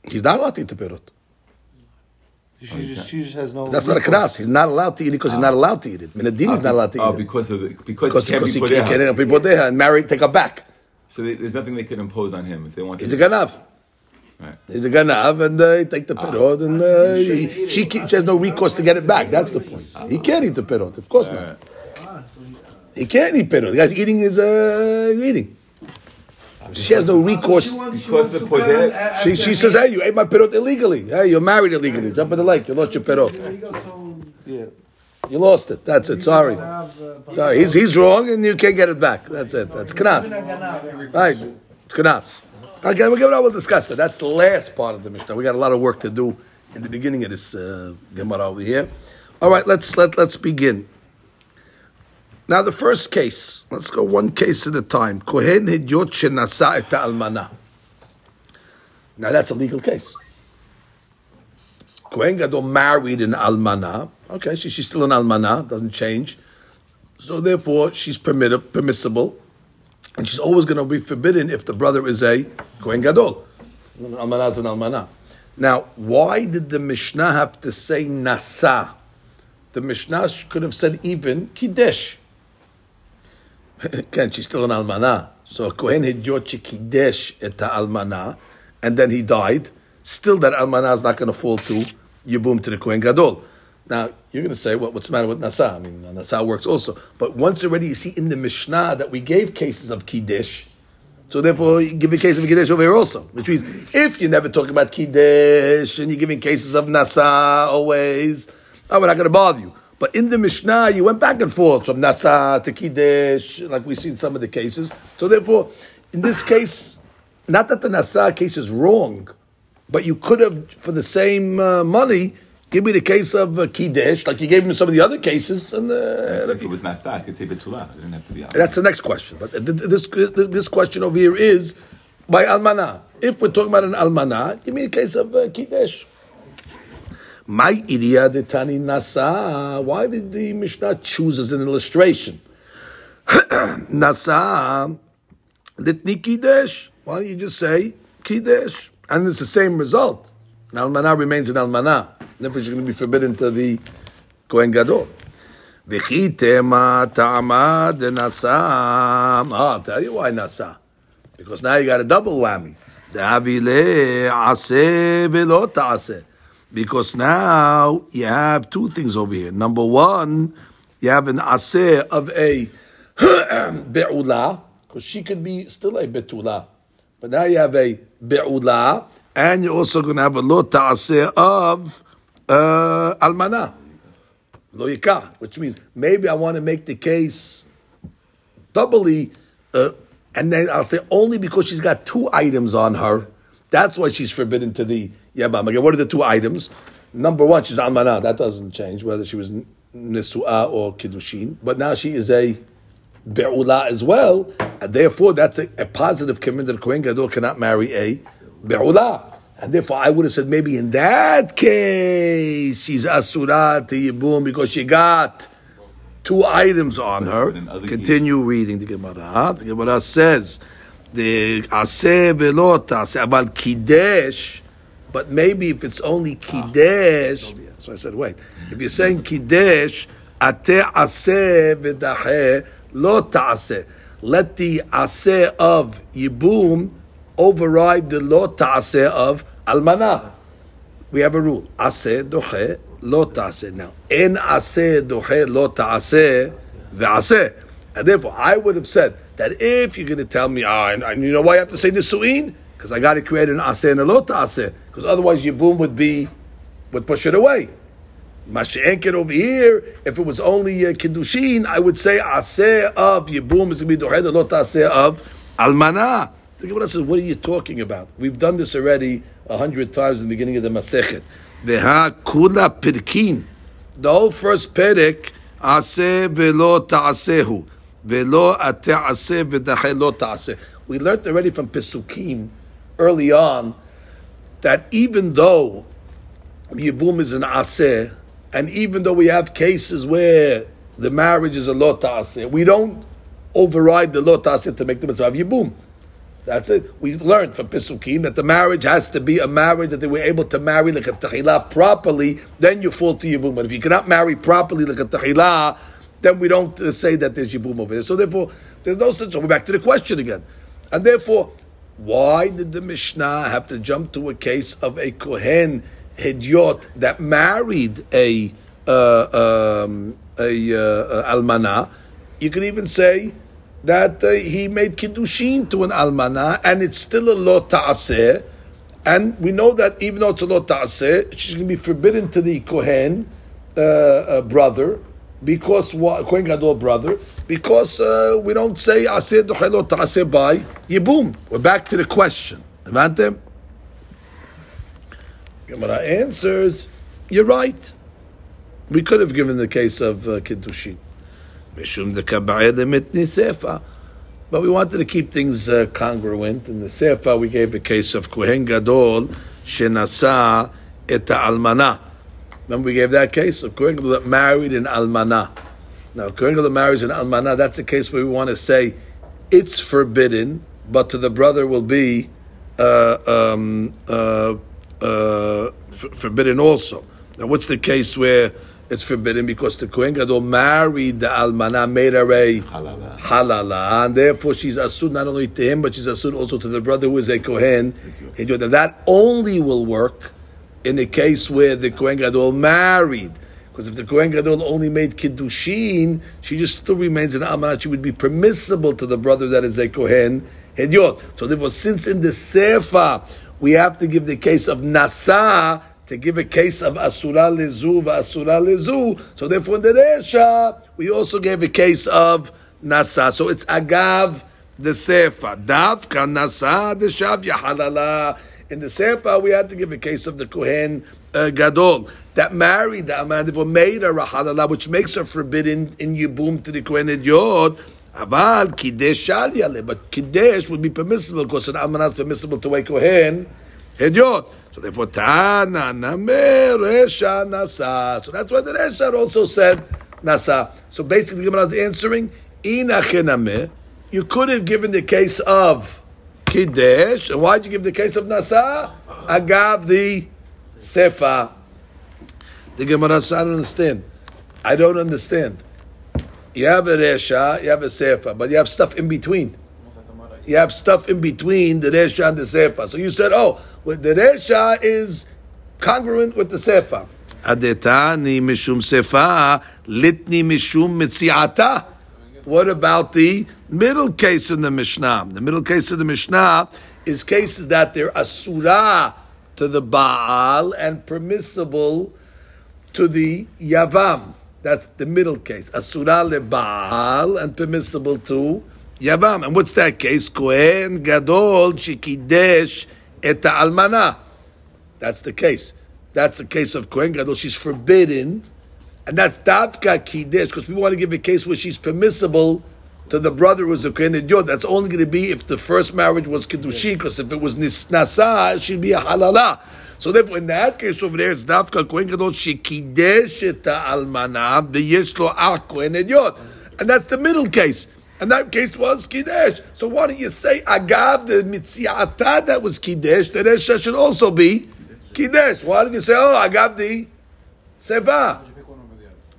He's not allowed to eat the pirot. She just, she just has no. That's not a knas. He's not allowed to eat it because he's not allowed to eat it. Minadin is not allowed to eat oh, it because of the, because, because, it can't because be he put can't, out. can't be put there and marry, take her back. So they, there's nothing they could impose on him if they want to. He's a ganav. Right. He's a ganav, and uh, he take the perot, and uh, he, she, ke- she has no recourse to get it back. That's the point. He can't eat the perot, of course not. Alright. Ah, so he, uh, can't eat perot. The guy's eating his uh, eating. She has no recourse. she she Because the to poder- cut him a- She, she says, "Hey, you ate my perot illegally. Hey, you're married illegally. Jump in the lake. You lost your perot. You Yeah. You lost it. That's it. Sorry. Uh, Sorry. He's he's wrong, and you can't get it back. That's it. That's knas. Right. It's knas. Okay, we'll give it. We'll discuss it. That's the last part of the Mishnah. We got a lot of work to do in the beginning of this uh, Gemara over here. All right, let's let let's begin. Now the first case. Let's go one case at a time. Kohen shenasa et almana. Now that's a legal case. Kohen Gadol married an almana. Okay, she, she's still an almana. Doesn't change. So therefore, she's permitted, permissible, and she's always going to be forbidden if the brother is a Kohen Gadol. An almana is an almana. Now, why did the Mishnah have to say nasa? The Mishnah could have said even kiddush. Again, she's still an almana. So Kohen kiddush et almana, and then he died. Still, that almana is not going to fall to yibum to the Kohen Gadol. Now you're going to say, well, what's the matter with nasa? I mean, nasa works also. But once already you see in the Mishnah that we gave cases of kiddush, so therefore you give a case of kiddush over here also. Which means if you never talk about kiddush and you're giving cases of nasa always, oh, we're not going to bother you. But in the Mishnah, you went back and forth from nasa to kiddush, like we see in some of the cases. So therefore, in this case, not that the nasa case is wrong, but you could have, for the same uh, money, give me the case of uh, kiddush, like you gave me some of the other cases, and uh, If it was nasa, I could say betula. It didn't have to be. that's the next question. But th- th- this this question over here is by almana. If we're talking about an almana, give me a case of uh, kiddush. My Iriyadetani Nasa. Why did the Mishnah choose as an illustration? Nasa Litni Kidesh. Why don't you just say Kidesh? And it's the same result. An almanah remains an almanah. Therefore, is going to be forbidden to the Kohen Gadol. V'chitema ta'ama de nasa. Ah, I'll tell you why nasa. Because now you got a double whammy. Da'avile aseh v'lo ta'aseh. Because now you have two things over here. Number one, you have an aseh of a be'ula, because she could be still a betula. But now you have a be'ula, and you're also going to have a lo ta'aseh of uh, almanah lo yikah, which means maybe I want to make the case doubly, uh, and then I'll say only because she's got two items on her. That's why she's forbidden to the yabam. Again, what are the two items? Number one, she's almanah. That doesn't change whether she was nisuah or kiddushin. But now she is a be'ula as well, and therefore that's a, a positive commitment that Kohen Gadol cannot marry a be'ula. And therefore, I would have said maybe in that case she's asura to yibum because she got two items on her. But in Continue reading the Gemara. The Gemara says the aseh velot aseh about kiddush, but maybe if it's only kiddush. So I said, wait. If you're saying kiddush, ate aseh v'daheh lo ta'aseh. Let the aseh of yibum override the lo ta'aseh of almanah. We have a rule. Aseh doche lo ta'aseh. Now, en aseh doche lo ta'aseh ve'aseh. And therefore, I would have said that if you're going to tell me, ah, and, and you know why I have to say nisuin? Because I got to create an aseh and a lo ta'aseh. Because otherwise, yibum would be, would push it away. Masha'enket over here, if it was only uh, kiddushin, I would say aseh of yibum is going to be doche, the lo of almanah. The Gemara says, what are you talking about? We've done this already a hundred times in the beginning of the Masechet. Veha kula pirkin. The whole first perek, aseh velo ta'asehu. Velo ate aseh v'dahe lo ta'aseh. We learned already from Pesukim early on that even though Yibum is an aseh, and even though we have cases where the marriage is a lo ta'aseh, we don't override the lo ta'aseh to make the mitzvah of Yibum. That's it. We learned from Pesukim that the marriage has to be a marriage that they were able to marry like a tahila properly, then you fall to Yibum. But if you cannot marry properly like a tahila, then we don't uh, say that there's Yibum over there. So therefore, there's no sense. So we're back to the question again. And therefore, Why did the Mishnah have to jump to a case of a Kohen Hedyot that married a uh, um, a uh, almana? You could even say that uh, he made kiddushin to an almana, and it's still a lo ta'aseh. And we know that even though it's a lo ta'aseh, she's going to be forbidden to the Kohen uh, uh, brother because what Kohen Gadol brother because uh, we don't say aseh dochelo ta'aseh by yibum. We're back to the question. Avante? Gemara answers, you're right. We could have given the case of uh, kiddushin. But we wanted to keep things uh, congruent. In the sefa, we gave a case of Kohen Gadol shenasa et almana. Remember, we gave that case of Kohen Gadol that married an almana. Now, Kohen Gadol marries an almana. That's a case where we want to say it's forbidden, but to the brother will be uh, um, uh, uh, f- forbidden also. Now, what's the case where it's forbidden? Because the Kohen Gadol married the almana, made her a Halala. halala, and therefore she's asud not only to him, but she's asud also to the brother who is a kohen. That only will work in the case where the kohen gadol married. Because if the kohen gadol only made kiddushin, she just still remains an almanat. She would be permissible to the brother that is a kohen hedyot. So therefore, since in the sefer we have to give the case of nasa to give a case of asura lezu asura lezu. So therefore, in the resha we also gave a case of nasa. So it's agav the sefer. Davka nasa the shav yahalala. In the sefer we had to give a case of the kohen uh, gadol that married the amad or made a halala, which makes her forbidden in yibum to the kohen yod. Aval kidesh shalyale, but kidesh would be permissible because an almanah is permissible to a kohen hedyot. So therefore, Tana Namer Resha Nasa. So that's why the Resha also said Nasa. So basically, the Gemara is answering Ina Chenameh. You could have given the case of Kiddush. And why did you give the case of Nasa? Agav the Sefa. The Gemara says, I don't understand. I don't understand. You have a Resha, you have a Sefa, but you have stuff in between. You have stuff in between the Resha and the Sefa. So you said, oh, well, the Resha is congruent with the Sefa. Adetani mishum sefa, litni mishum mitziata. What about the middle case in the Mishnah? The middle case of the Mishnah is cases that they're asura to the Baal and permissible to the Yavam. That's the middle case. Asura le Baal and permissible to Yavam. And what's that case? Kohen Gadol Shikidesh et Almana. That's the case. That's the case of Kohen Gadol. She's forbidden. And that's Davka Kidesh, because we want to give a case where she's permissible to the brother who's a Kohen Yod. That's only going to be if the first marriage was Kiddushin, because if it was Nis- Nasa, she'd be a halala. So therefore, in that case over there, it's Davka Kohen Gadol, Shekidesh et Almana, the Yeshlo Al Kohen Yod. And that's the middle case. And that case was Kiddush. So why don't you say Agav the Mitziata that was Kiddush? The Resha should also be Kiddush. Why don't you say, oh, Agav the Seva?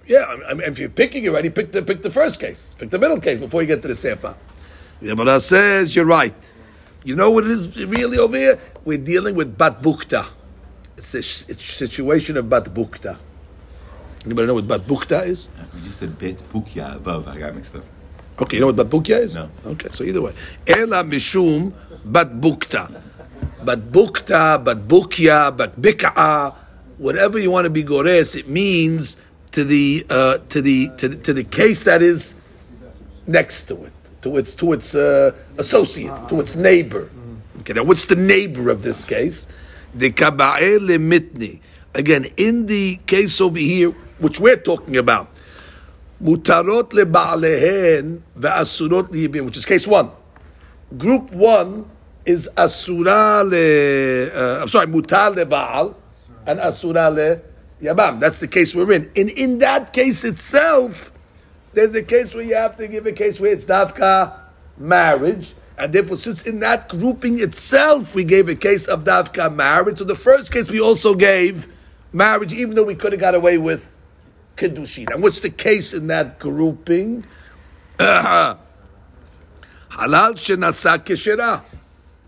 Yeah, I mean, if you're picking you already, pick the pick the first case, pick the middle case before you get to the sefer. The Gemara says you're right. You know what it is really over here? We're dealing with bat bukta. It's a it's situation of bat bukta. Anybody know what bat bukta is? We just said bet bukya above. I got mixed up. Okay, you know what bat bukya is? No. Okay, so either way, ela mishum bat bukta, bat bukta, bat bukya, bat bik'a, whatever you want to be gores, it means to the uh, to the to the, to the case that is next to it, to its to its uh, associate, to its neighbor. Okay, now what's the neighbor of this case? The kaba'el mitni. Again, in the case over here, which we're talking about, mutarot leba'alehen ve'asurot liyibim, which is case one. Group one is asura le, uh, I'm sorry, mutar leba'al and asura le yabam. That's the case we're in. And in that case itself, there's a case where you have to give a case where it's davka marriage, and therefore, since in that grouping itself we gave a case of davka marriage, so the first case we also gave marriage, even though we could have got away with kiddushin. And what's the case in that grouping? Halal shenatsa keshera.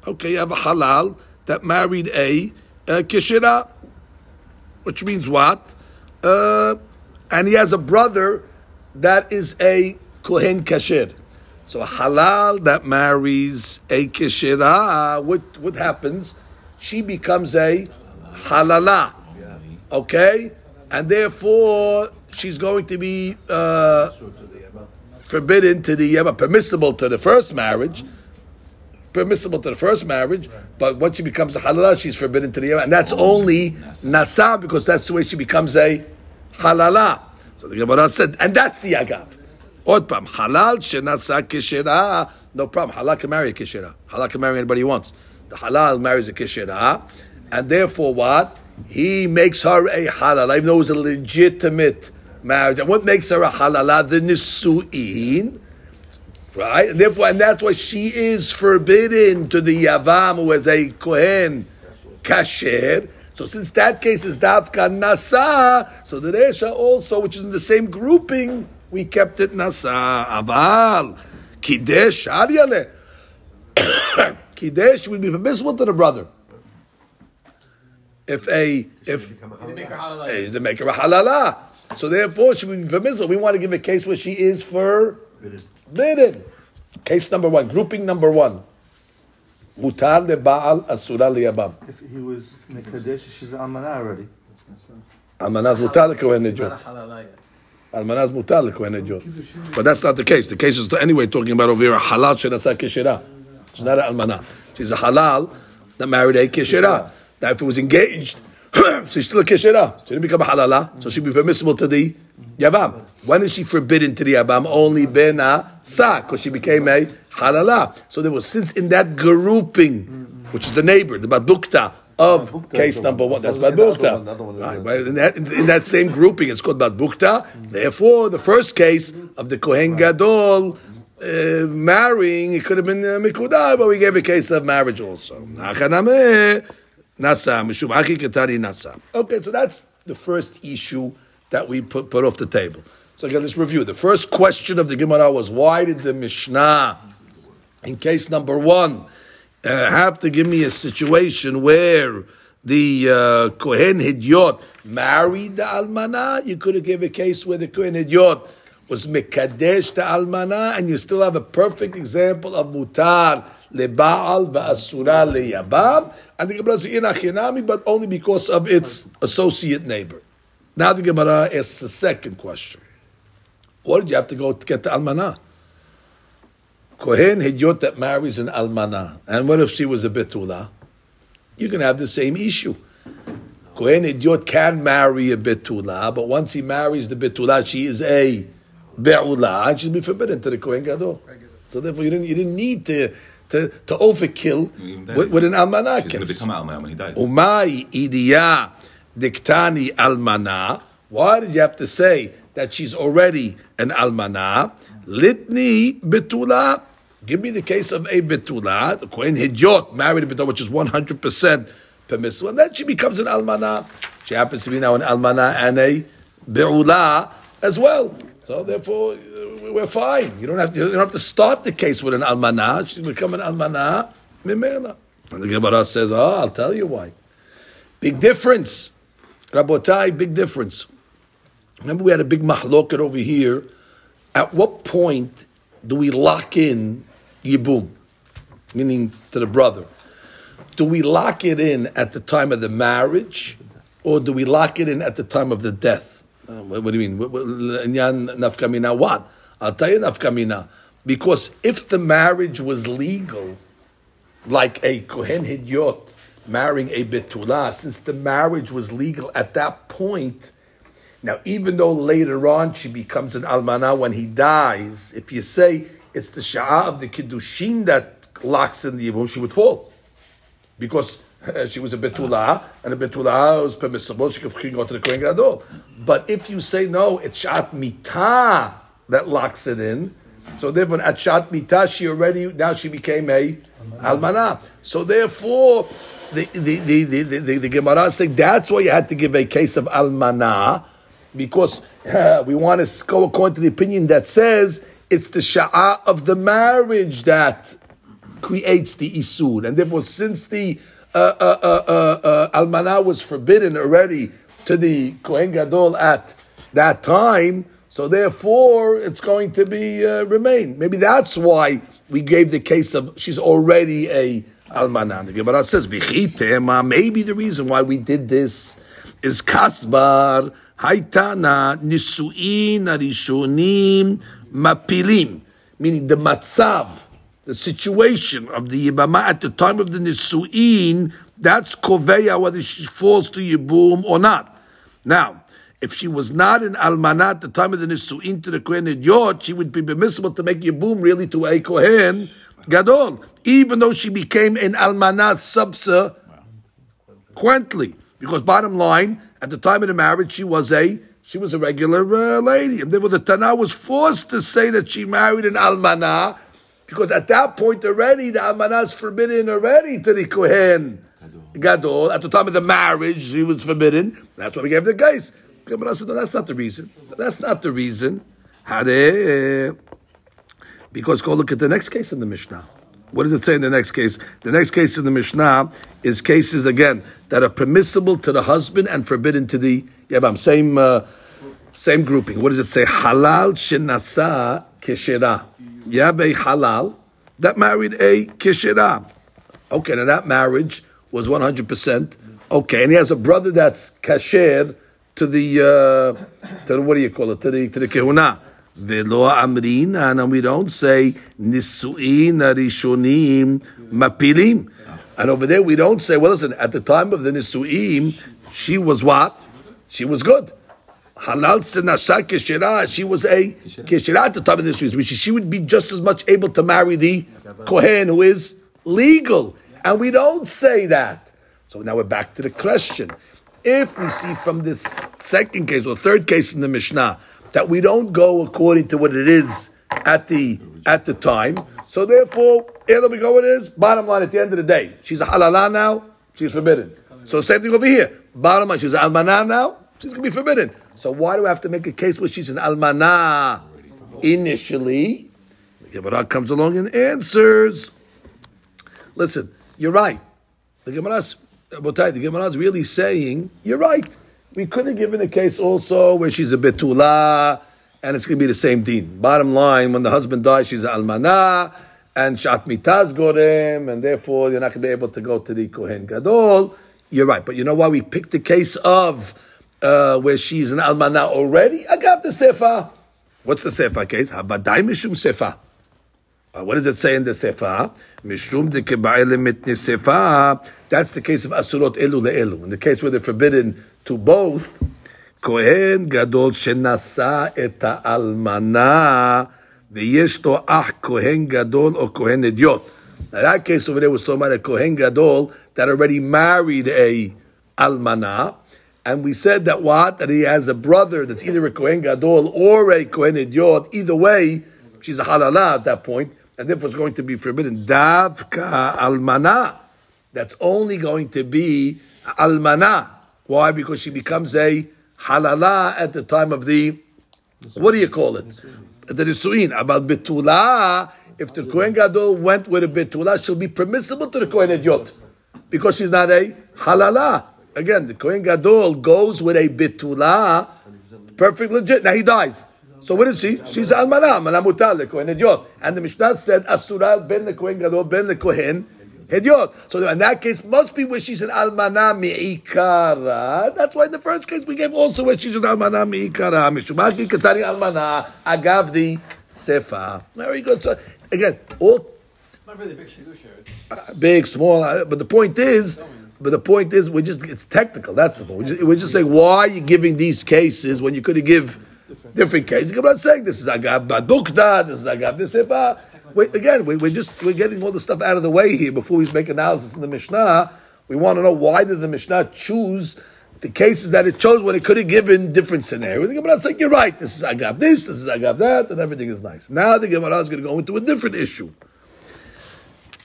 Okay, you have a halal that married a, a kishira, which means what? Uh, and he has a brother that is a kohen kasher. So halal that marries a kishira, what what happens? She becomes a halala. Okay, and therefore she's going to be uh, forbidden to the Yema, permissible to the first marriage, permissible to the first marriage, but once she becomes a halala, she's forbidden to the other. and that's oh, only nasa because that's the way she becomes a halala. So the Gemara said, and that's the agav. Odpam halal shenasa kishera. No problem. Halal can marry a kishera. Halal can marry anybody he wants. The halal marries a kishera, and therefore what? He makes her a halal, even though it was a legitimate marriage. And what makes her a halala? The nisu'in. Right? And therefore, and that's why she is forbidden to the Yavam who is a Kohen Kasher. So since that case is Davka Nasa, so the Resha also, which is in the same grouping, we kept it Nasa. Aval. Kidesh Aryale. Kidesh would be permissible to the brother. If a if Hey, to make her a halala. So therefore, she would be permissible. We want to give a case where she is forbidden. Case number one, grouping number one. Mutar leBaal asura liyabam. If he was Nekadesh, she's an Almanah already. Almanaz mutar lekohen hedyot. Almanaz mutar lekohen hedyot. But that's not the case. The case is anyway talking about over here a halal shenasa kishira. She's not an almanah. She's a halal that married a kishira. Now if it was engaged, she's still a kishira. She didn't become a halala, so she'd be permissible to the yavam. When is she forbidden to the yavam? Only bena sa, because she became a halala. So there was since in that grouping, which is the neighbor, the babukta of Babukta case number one. one. That's So the babukta. one, the other one is Right, in that, in, in that same grouping, it's called babukta. Therefore, the first case of the kohen gadol. Uh, marrying, it could have been uh, mikudai, but we gave a case of marriage also. Nachanameh, Nasa, Mishum Aki Katari Nasa. Okay, so that's the first issue that we put, put off the table. So again, let's review. The first question of the Gemara was why did the Mishnah, in case number one, uh, have to give me a situation where the uh, Kohen Hedyot married the Almana? You could have given a case where the Kohen Hedyot was Mekadesh the Almana, and you still have a perfect example of Mutar leBaal va'asura leyabam. And the Gemara says, but only because of its associate neighbor. Now the Gemara asks the second question. What did you have to go to get the Almana? Kohen Hedyot that marries an Almana. And what if she was a Betula? You can have the same issue. Kohen Hedyot can marry a Betula, but once he marries the Betula, she is a Be'ula, and she'll be forbidden to the Kohen Gadol. So therefore, you didn't, you didn't need to, to, to overkill with, with an Almana She's going to become Alma when he dies. Umay idiya diktani almana. Why did you have to say that she's already an almana? Litni betula. Give me the case of a betula. The Kohen Hedyot married a betula, which is 100% permissible. And then she becomes an almana. She happens to be now an almana and a be'ula as well. So therefore, uh, we're fine. You don't have to, you don't have to start the case with an almana. She's become an almana. Mimela. And the Gemara says, oh, I'll tell you why. Big difference. Rabotai, big difference. Remember we had a big mahloket over here. At what point do we lock in Yibum? Meaning to the brother. Do we lock it in at the time of the marriage? Or do we lock it in at the time of the death? Uh, what, what do you mean? Nafkamina what? I'll tell you nafkamina. Because if the marriage was legal, like a Kohen Hedyot marrying a Betula, since the marriage was legal at that point, now even though later on she becomes an Almana when he dies, if you say it's the Sha'ah of the Kiddushin that locks in the Yibum, she would fall. Because uh, she was a Betula, and a Betula was permissible, she could go to the Kohen Gadol. But if you say no, it's Sha'at Mitah that locks it in, so therefore at Sha'at Mitah, she already, now she became a Almana. So therefore, the, the, the, the, the, the, Gemara is saying that's why you had to give a case of Almana, because uh, we want to go according to the opinion that says it's the Sha'ah of the marriage that creates the isur, and therefore, since the uh, uh, uh, uh, uh, almana was forbidden already to the kohen gadol at that time, so therefore it's going to be remain. Maybe that's why we gave the case of she's already a almana. The Gemara says "V'chitema." Maybe the reason why we did this is kasbar haitana nisuin arishonim mapilim, meaning the matzav, the situation of the yibama at the time of the nisuin. That's koveya whether she falls to yibum or not. Now, if she was not in almana at the time of the nisuin to the kohen hedyot, she would be permissible to make yibum really to a kohen gadol, even though she became an almana subsequently. Because bottom line, at the time of the marriage, she was a she was a regular uh, lady, and therefore the Tana was forced to say that she married an almana, because at that point already the almana is forbidden already to the kohen gadol. At the time of the marriage, she was forbidden. That's why we gave the case. Gemara said, no, that's not the reason. That's not the reason. Because go look at the next case in the Mishnah. What does it say in the next case? The next case in the Mishnah is cases again that are permissible to the husband and forbidden to the yabam. Same uh, same grouping. What does it say? Halal shenasa keshera. Yabe halal that married a keshera. Okay, now that marriage was one hundred percent okay, and he has a brother that's kasher to the uh, to the, what do you call it to the to the kehuna. Velo amrina, and we don't say nisuin arishonim mapilim. And over there we don't say, well, listen, at the time of the nisuim, she was what? She was good. Halal senasha keshira, she was a keshira at the time of the nisuim, which she would be just as much able to marry the kohen who is legal. And we don't say that. So now we're back to the question. If we see from this second case or third case in the Mishnah that we don't go according to what it is at the at the time, so therefore, here we go. It is. Bottom line, at the end of the day, she's a halala now. She's forbidden. So same thing over here. Bottom line, she's an almana now. She's gonna be forbidden. So why do I have to make a case where she's an almana initially? The Gemara comes along and answers. Listen, you're right. The Gemara's, the Gemara is really saying, you're right. We could have given a case also where she's a betula, and it's going to be the same deen. Bottom line, when the husband dies, she's an almana, and shat mitaz gorem, and therefore you're not going to be able to go to the kohen gadol. You're right, but you know why we picked the case of uh, where she's an almana already? I got the sefer. What's the sefer case? Habadai mishum sefer. Uh, what does it say in the Sefer? Mishum de That's the case of Asurot Elu le'elu. In the case where they're forbidden to both, Kohen Gadol shenasa et almana v'yesh to ach Kohen Gadol or Kohen Hedyot. Now that case over there was talking about a Kohen Gadol that already married a almana. And we said that what? That he has a brother that's either a Kohen Gadol or a Kohen Hedyot. Either way, she's a halala at that point, and therefore it's going to be forbidden. Davka almana. That's only going to be almana. Why? Because she becomes a halala at the time of the, what do you call it? The nisuin. About betula, if the Kohen Gadol went with a betula, she'll be permissible to the Kohen Hedyot. Because she's not a halala. Again, the Kohen Gadol goes with a betula, perfect legit. Now he dies. So what is she? She's almana, almana mutar, the Kohen Hedyot. And the Mishnah said, Asura ben the Kohen Gadol, ben the Kohen Hedyot. So in that case, must be where she's an almana mi'ikara. That's why in the first case we gave also where she's an almana mi'ikara. Mishumaki katari almana, agav the sefa. Very good. So again, all Not really big uh, big, small, uh, but the point is, but the point is, we're just, it's technical, that's the point. We're just, we're just saying, why are you giving these cases when you could have give different cases? I'm not saying this is Agab Badukta, this is Agab Disepa. Wait, again, we, we're just, we're getting all the stuff out of the way here before we make analysis in the Mishnah. We want to know why did the Mishnah choose the cases that it chose when it could have given different scenarios. The Gemara saying, you're right, this is Agab this, this is Agab that, and everything is nice. Now the Gemara is going to go into a different issue.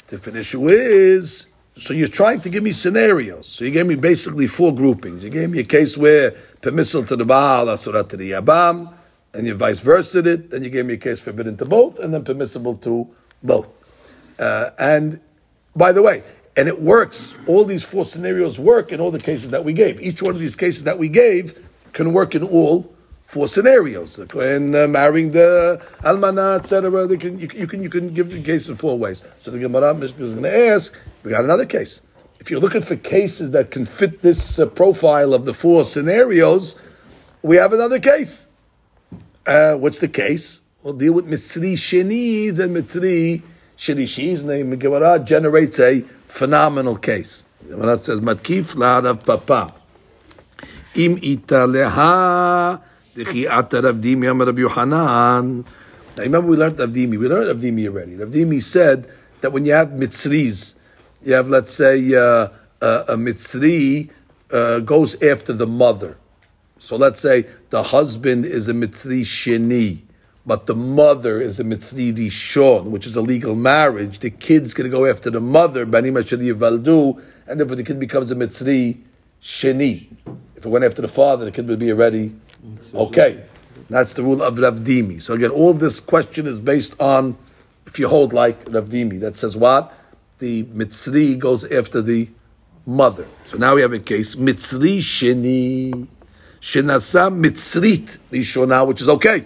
Different issue is so you're trying to give me scenarios. So you gave me basically four groupings. You gave me a case where permissible to the Baal, Asura to the Yabam, and you vice versa it. Then you gave me a case forbidden to both, and then permissible to both. Uh, and by the way, and it works. All these four scenarios work in all the cases that we gave. Each one of these cases that we gave can work in all four scenarios. And uh, marrying the almana, etc. They can, you, can- you can you can give the case in four ways. So the Gemara is going to ask. We got another case. If you're looking for cases that can fit this uh, profile of the four scenarios, we have another case. Uh, what's the case? We'll deal with Mitzri Shenis and Mitzri Shirishis. And the Gemara generates a phenomenal case. The Gemara says, Matkif la'arav papa. Im ita leha dechi ata Rav Dimi amar Rabbi Yohanan. Now remember we learned Rav Dimi. We learned Rav Dimi already. Rav Dimi said that when you have Mitzris, you have, let's say, uh, uh, a Mitzri uh, goes after the mother. So let's say the husband is a Mitzri Sheni, but the mother is a Mitzri Rishon, which is a legal marriage. The kid's going to go after the mother, Bani Mashari Valdu, and therefore the kid becomes a Mitzri Sheni. If it went after the father, the kid would be already okay. That's the rule of Rav Dimi. So again, all this question is based on if you hold like Rav Dimi, that says what? The Mitzri goes after the mother. So now we have a case, Mitzri Sheni. Shenasa mitzrit rishona, which is okay.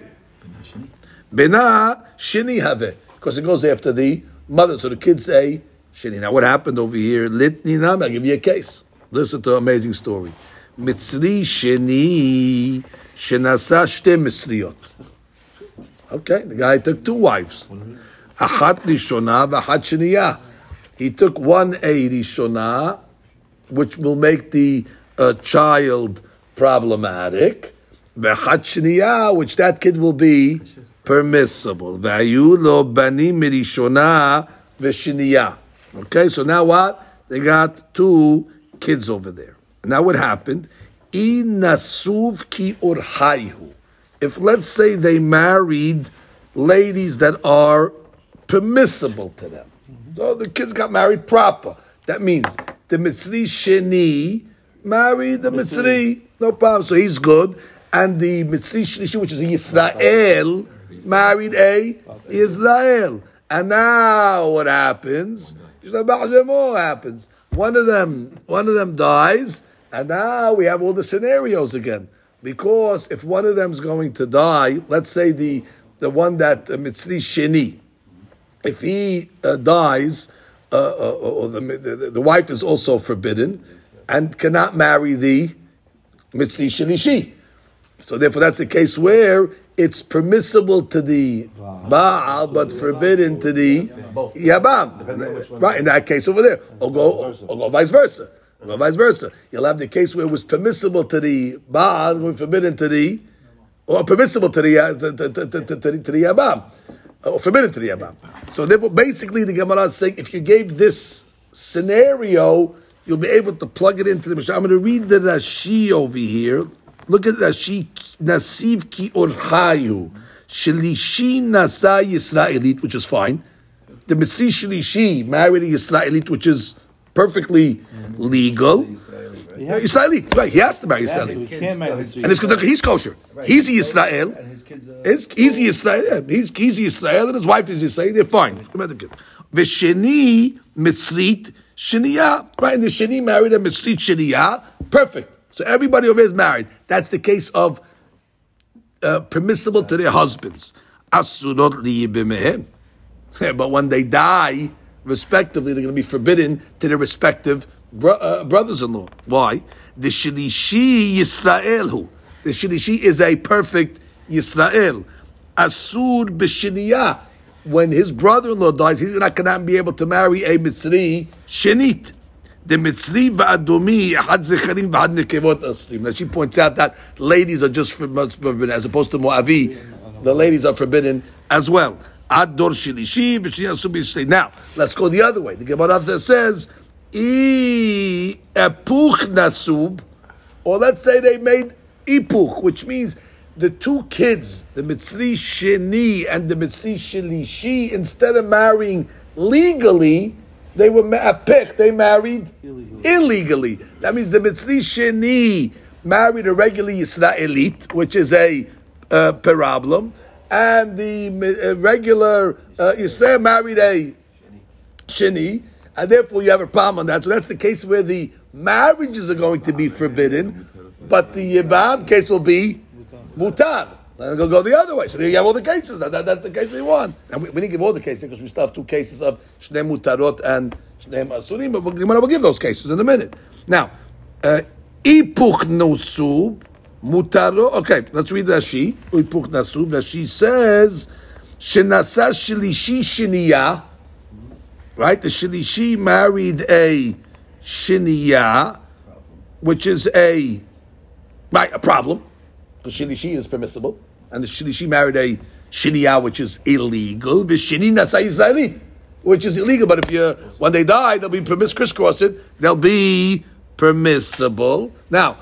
Bena sheni have because it goes after the mother. So the kids say sheni. Now what happened over here? Litni nam. I'll give you a case. Listen to an amazing story. Mitzri sheni shenasa shte mitzriot. Okay, the guy took two wives. Achat rishona v'achat sheniya. He took one a rishona, which will make the uh, child problematic. Sheniya, which that kid will be permissible. V'ayu lo bani mirishona v'sheniya. Okay, so now what? They got two kids over there. Now what happened? Inasuv ki urhaihu. If let's say they married ladies that are permissible to them. So the kids got married proper. That means the Mitzri Sheni married the Mitzri, no problem. So he's good. And the Mitzri Shlishi, which is a married a Israel. And now what happens? Happens? One of them, one of them dies, and now we have all the scenarios again. Because if one of them's going to die, let's say the the one that uh, Mitzri Sheni, if he uh, dies, uh, uh, or the, the the wife is also forbidden, and cannot marry the So therefore, that's a case where it's permissible to the Baal, but forbidden to the Yabam. Right, in that case over there. Or go, or go vice versa. Or go vice versa. You'll have the case where it was permissible to the Baal, but forbidden to the, or permissible to the, uh, to, to, to, to, to, the Yabam. Or forbidden to the Yabam. So therefore, basically, the Gemara is saying, if you gave this scenario, you'll be able to plug it into the Mishnah. I'm going to read the Rashi over here. Look at the Rashi, Nasiv ki orhayu. Shlishi nasa Yisraelit, which is fine. The Mitzri Shlishi married a Yisraelit, which is perfectly legal. Yeah. Israeli, right? He has to marry Yeah, so Israeli, we can't marry this and it's because he's kosher. He's a Israel. And his kids are. He's, he's Israel. yeah, He's he's Israel, and his wife is Israel. They're fine. V'sheni mitzrit sheniya. Right, and the sheni married a mitzrit sheniya. Perfect. So everybody over here is married. That's the case of uh, permissible to their husbands. Asurot liyibimehem. But when they die, respectively, they're going to be forbidden to their respective bro- uh, brothers-in-law. Why? The shlishi Yisrael The shlishi is a perfect Yisrael. Asur b'shiniyah. When his brother-in-law dies, he's not going to be able to marry a Mitzri Shenit. The Mitzri v'adomi had zecharim v'had nekevot asrim. Now she points out that ladies are just forbidden as opposed to Moavi. The ladies are forbidden as well. Ad dor shilishi asur. Now let's go the other way. The Gemara there says, "I epuch nasub," or let's say they made ipuch, which means the two kids, the Mitzri Sheni and the Mitzri Shilishi, instead of marrying legally, they were ma'apech, they married illegally. That means the Mitzri Sheni married a regular Yisraelit, which is a uh, problem, and the uh, regular uh, Yisrael married a sheni, and therefore you have a problem on that. So that's the case where the marriages are going to be forbidden, but the yibam case will be mutar. Then it'll go the other way. So there you have all the cases. That, that- that's the case we want. And we, we didn't give all the cases because we still have two cases of shnei mutarot and shnei asurim, but we'll, to give those cases in a minute. Now, uh, ipuch nosub mutaro. Okay, let's read Rashi. Ipuch nosub. Rashi says shenasa shlishi shiniya. Right, the shlishi married a shiniya, which is a right a problem. The shilishi is permissible, and the shilishi married a shiniya, which is illegal. The shini nasa Israeli, which is illegal. But if you when they die, they'll be permiss crisscross it. They'll be permissible. Now,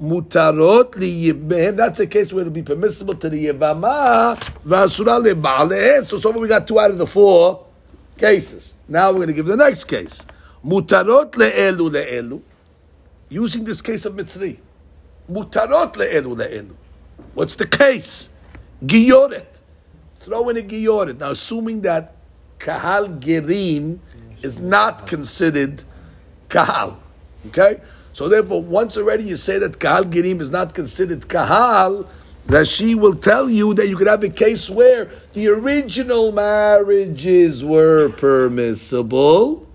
mutarot liyibem. That's a case where it'll be permissible to the yivama v'asura lebalehem. So so far we got two out of the four cases. Now we're going to give the next case. Mutarot le'elu le'elu. Using this case of mitzri. Mutarot le'elu le'elu. What's the case? Giyoret. Throw in a giyoret. Now, assuming that kahal gerim is not considered kahal. Okay? So therefore, once already you say that kahal gerim is not considered kahal, that she will tell you that you could have a case where the original marriages were permissible,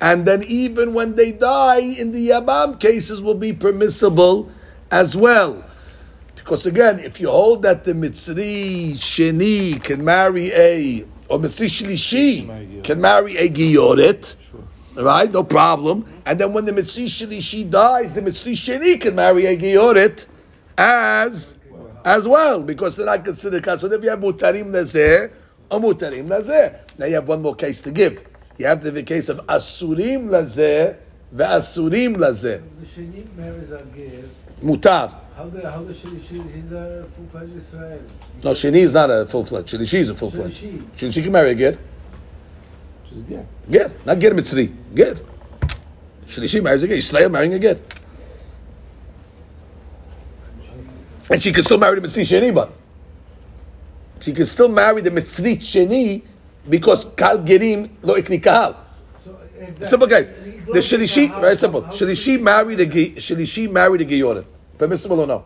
and then even when they die, in the Yabam cases will be permissible as well. Because again, if you hold that the Mitzri Sheni can marry a, or Mitzri Shlishi can marry a Giyoret, right? No problem. And then when the Mitzri Shlishi dies, the Mitzri Sheni can marry a Giyoret as as well, because they're not considered. So then you have Mutarim Nazir or Mutarim Nazir. Now you have one more case to give. You have the case of Asurim Lazir, the Asurim Lazir. The Sheni marries a ger. Mutar. How the how the Sheni he's a full fledged Israel. No, Sheni is not a full fledged. Shilishi is a full fledged. Shilishi. Shilishi can marry again. She's a Ger. Ger, not Ger Mitzri. Ger. Shilishi marries a Ger. Israel marrying a Ger. And she can still marry the Mitzri Sheni, but she can still marry the Mitzri Sheni because Kal Gerim lo ikni kahal. Simple guys, The Shilishi, very simple. Shilishi married a Shilishi married a Geyoret. Permissible or no?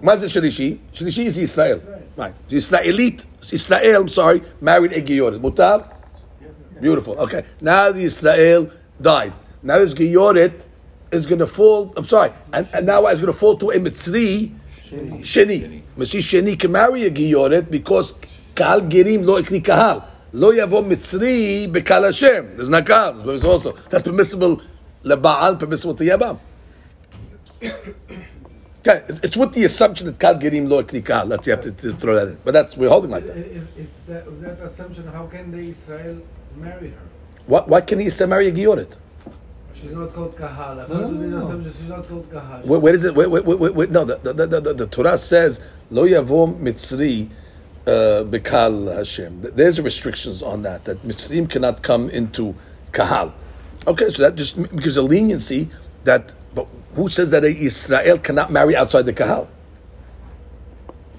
What's the Shilishi? Shilishi is Israel. Right. Israelite, Israel, I'm sorry, married a Geyoret. Mutar? Beautiful. Okay. Now the Israel died. Now this Geyoret is going to fall, I'm sorry, and, and now it's going to fall to a Mitzri Sheni. Mitzri Sheni can marry a Geyoret because Kal Gerim lo ikni kahal. Lo yavo Mitzri bekal Hashem. There's not permissible also. That's permissible lebaal, permissible to Yabam. Okay, it's with the assumption that Kal Gerim lo ikni kahal. That's you have to, to throw that in. But that's we're holding like that. If, if that, with that assumption, how can the Israel marry her? Why, why can he still marry a Geyoret? She's not called Kahal. According to this assumption, she's not called Kahal. Where, where is it? Wait, wait, wait, wait, wait. No, the, the, the, the, the Torah says lo yavo mitzri uh, bekal Hashem. There's restrictions on that. That mitzrim cannot come into kahal. Okay, so that just gives a leniency that. Who says that Israel cannot marry outside the kahal?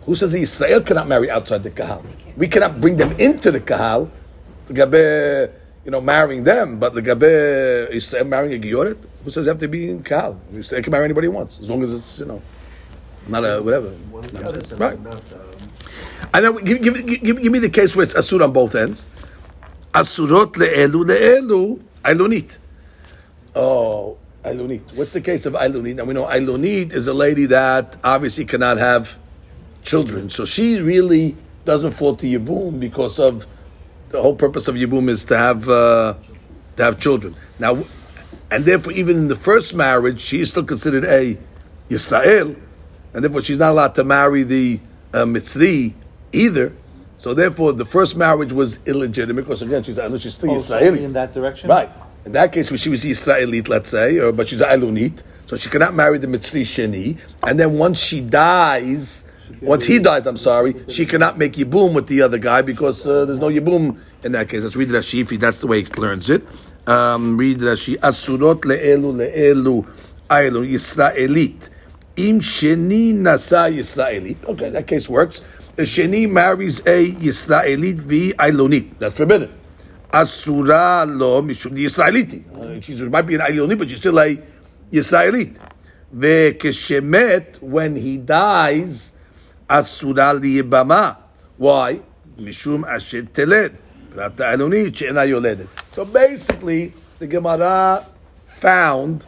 Who says Israel cannot marry outside the kahal? We cannot bring them into the kahal. The gabe, you know, marrying them, but the gabe Israel marrying a Gioret, who says they have to be in kahal? They can marry anybody he wants, as long as it's you know, not a whatever. One of the others, Right. um, And then give, give, give, give me the case where it's asur on both ends. Asurot le'elu le'elu ailunit. Oh, ailunit. What's the case of ailunit? Now we know ailunit is a lady that obviously cannot have children, so she really doesn't fall to yibum because of the whole purpose of yibum is to have uh, to have children. Now, and therefore, even in the first marriage, she is still considered a Yisrael, and therefore she's not allowed to marry the uh, Mitzri either. So therefore, the first marriage was illegitimate because again, she's I know she's still Oh, Israeli. in that direction? Right. In that case, she was Israelite, let's say, or, but she's Ailunit, so she cannot marry the Mitzri Sheni. And then once she dies, once he dies, I'm sorry, she cannot make Yibum with the other guy because uh, there's no Yibum in that case. Let's read Rashi, if that's the way he learns it. Um, read Rashi. Asurot le'elu le'elu Ailun Yisraelit. Im Sheni nasa Yisraelit. Okay, that case works. A Sheni marries a Yisraelit vi Ailunit. That's forbidden. Asura lo mishum the Israeliti. Uh, She might be an Ayoni, but she's still a Israelit. Ve'keshemet, when he dies, Asura liyibama. Why? Mishum asher teled. So basically, the Gemara found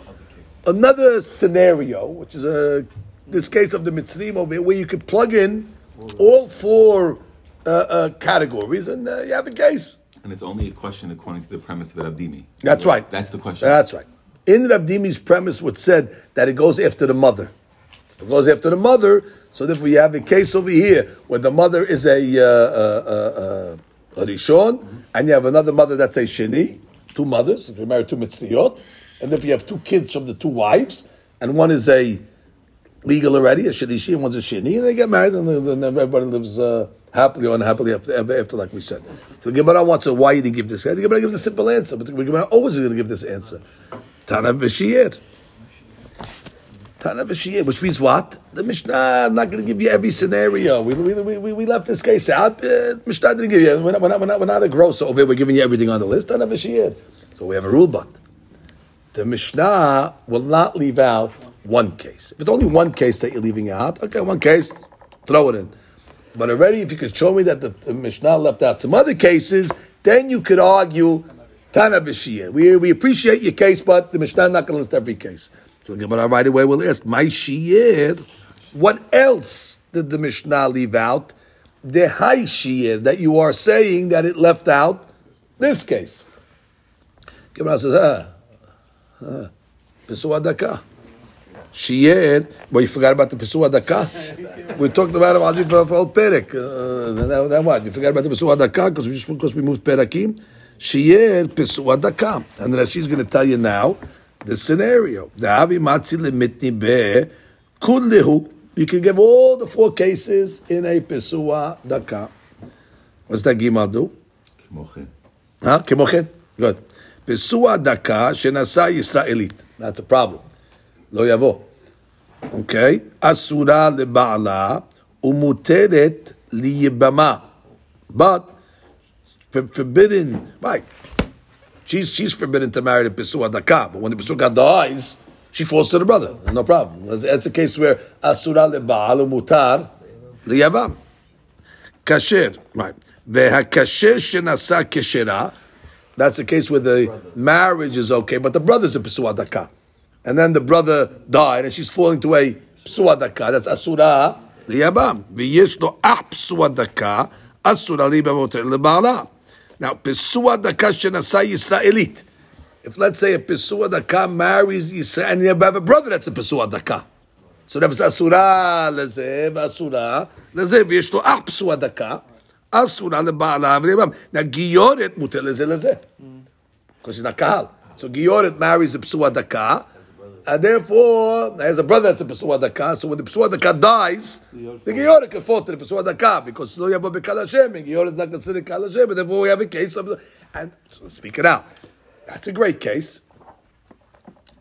another scenario, which is a this case of the Mitzrim over here, where you could plug in all four uh, uh, categories, and uh, you have a case. And it's only a question according to the premise of Abdini. That's right. That's the question. That's right. In Rav Dimi's premise, was said that it goes after the mother. It goes after the mother, so if we have a case over here where the mother is a uh, uh, uh, uh, a rishon, and you have another mother that's a sheni, two mothers. If you're married to mitzriot, and if you have two kids from the two wives, and one is a legal already, a shenishi, and one's a sheni, and they get married, and then everybody lives uh, happily or unhappily after, after, like we said. So the Gemara wants to why you didn't give this. The Gemara gives a simple answer, but the Gemara always is going to give this answer. Tana v'shir. Tana v'shir, which means what? The Mishnah, I'm not going to give you every scenario. We, we, we, we left this case out. Uh, Mishnah didn't give you. We're not, we're not, we're not, we're not a gross over here. We're giving you everything on the list. Tana v'shir. So we have a rule, but the Mishnah will not leave out one case. If it's only one case that you're leaving out, okay, one case, throw it in. But already, if you could show me that the, the Mishnah left out some other cases, then you could argue Tana b'shiyah. We, we appreciate your case, but the Mishnah is not going to list every case. So the Gemara right away will ask, My shiyir, what else did the Mishnah leave out? The high shiyir, that you are saying that it left out this case. Gemara says, ah, ah. Shiyed, but you forgot about the Pesua Daka. We talked about it already for, for old Perek. Uh, that, that what? You forgot about the Pesua Daka because we just because we moved Perakim. Shiyed Pesua Daka. And then she's going to tell you now the scenario. The Avi Matzi Limitni Be Kullihu. You can give all the four cases in a Pesua Daka. What's that Gimal do? Kimochin. Huh? Kimochin? Good. Pesua Daka Shenasa Yisraelit. That's a problem. לא יבוא. Okay. Asura leba'ala umuteret liyibama. But forbidden, right. She's, she's forbidden to marry the pesuah Daka, but when the pesuah dies, she falls to the brother. No problem. That's, that's a case where Asura leba'al umutar liyabam. Kasher, right. Vehakasher shenasa kasherah. That's the case where the marriage is okay, but the brother's a pesuah Daka and then the brother died, and she's falling to a psua daka. That's asura liyabam. V'yesh lo ach psua asura lebala. Now psua daka shenasa Yisraelit. If let's say a psua daka marries Yisrael, and you have a brother that's a psua daka. So that's asura lezev asura lezev v'yesh lo ach psua asura lebala v'liyabam. Now giyoret muter lezeh lezeh because she's not kahal. So giyoret marries a psua daka. And therefore, there's a brother that's a Pesua Daka. So when the Pesua Daka dies, the Giora can fall to the Pesua Daka because Lo Yabo Bekal Hashem, and Giora is not considered Kal Hashem, and therefore we have a case of, and so speak it out. That's a great case.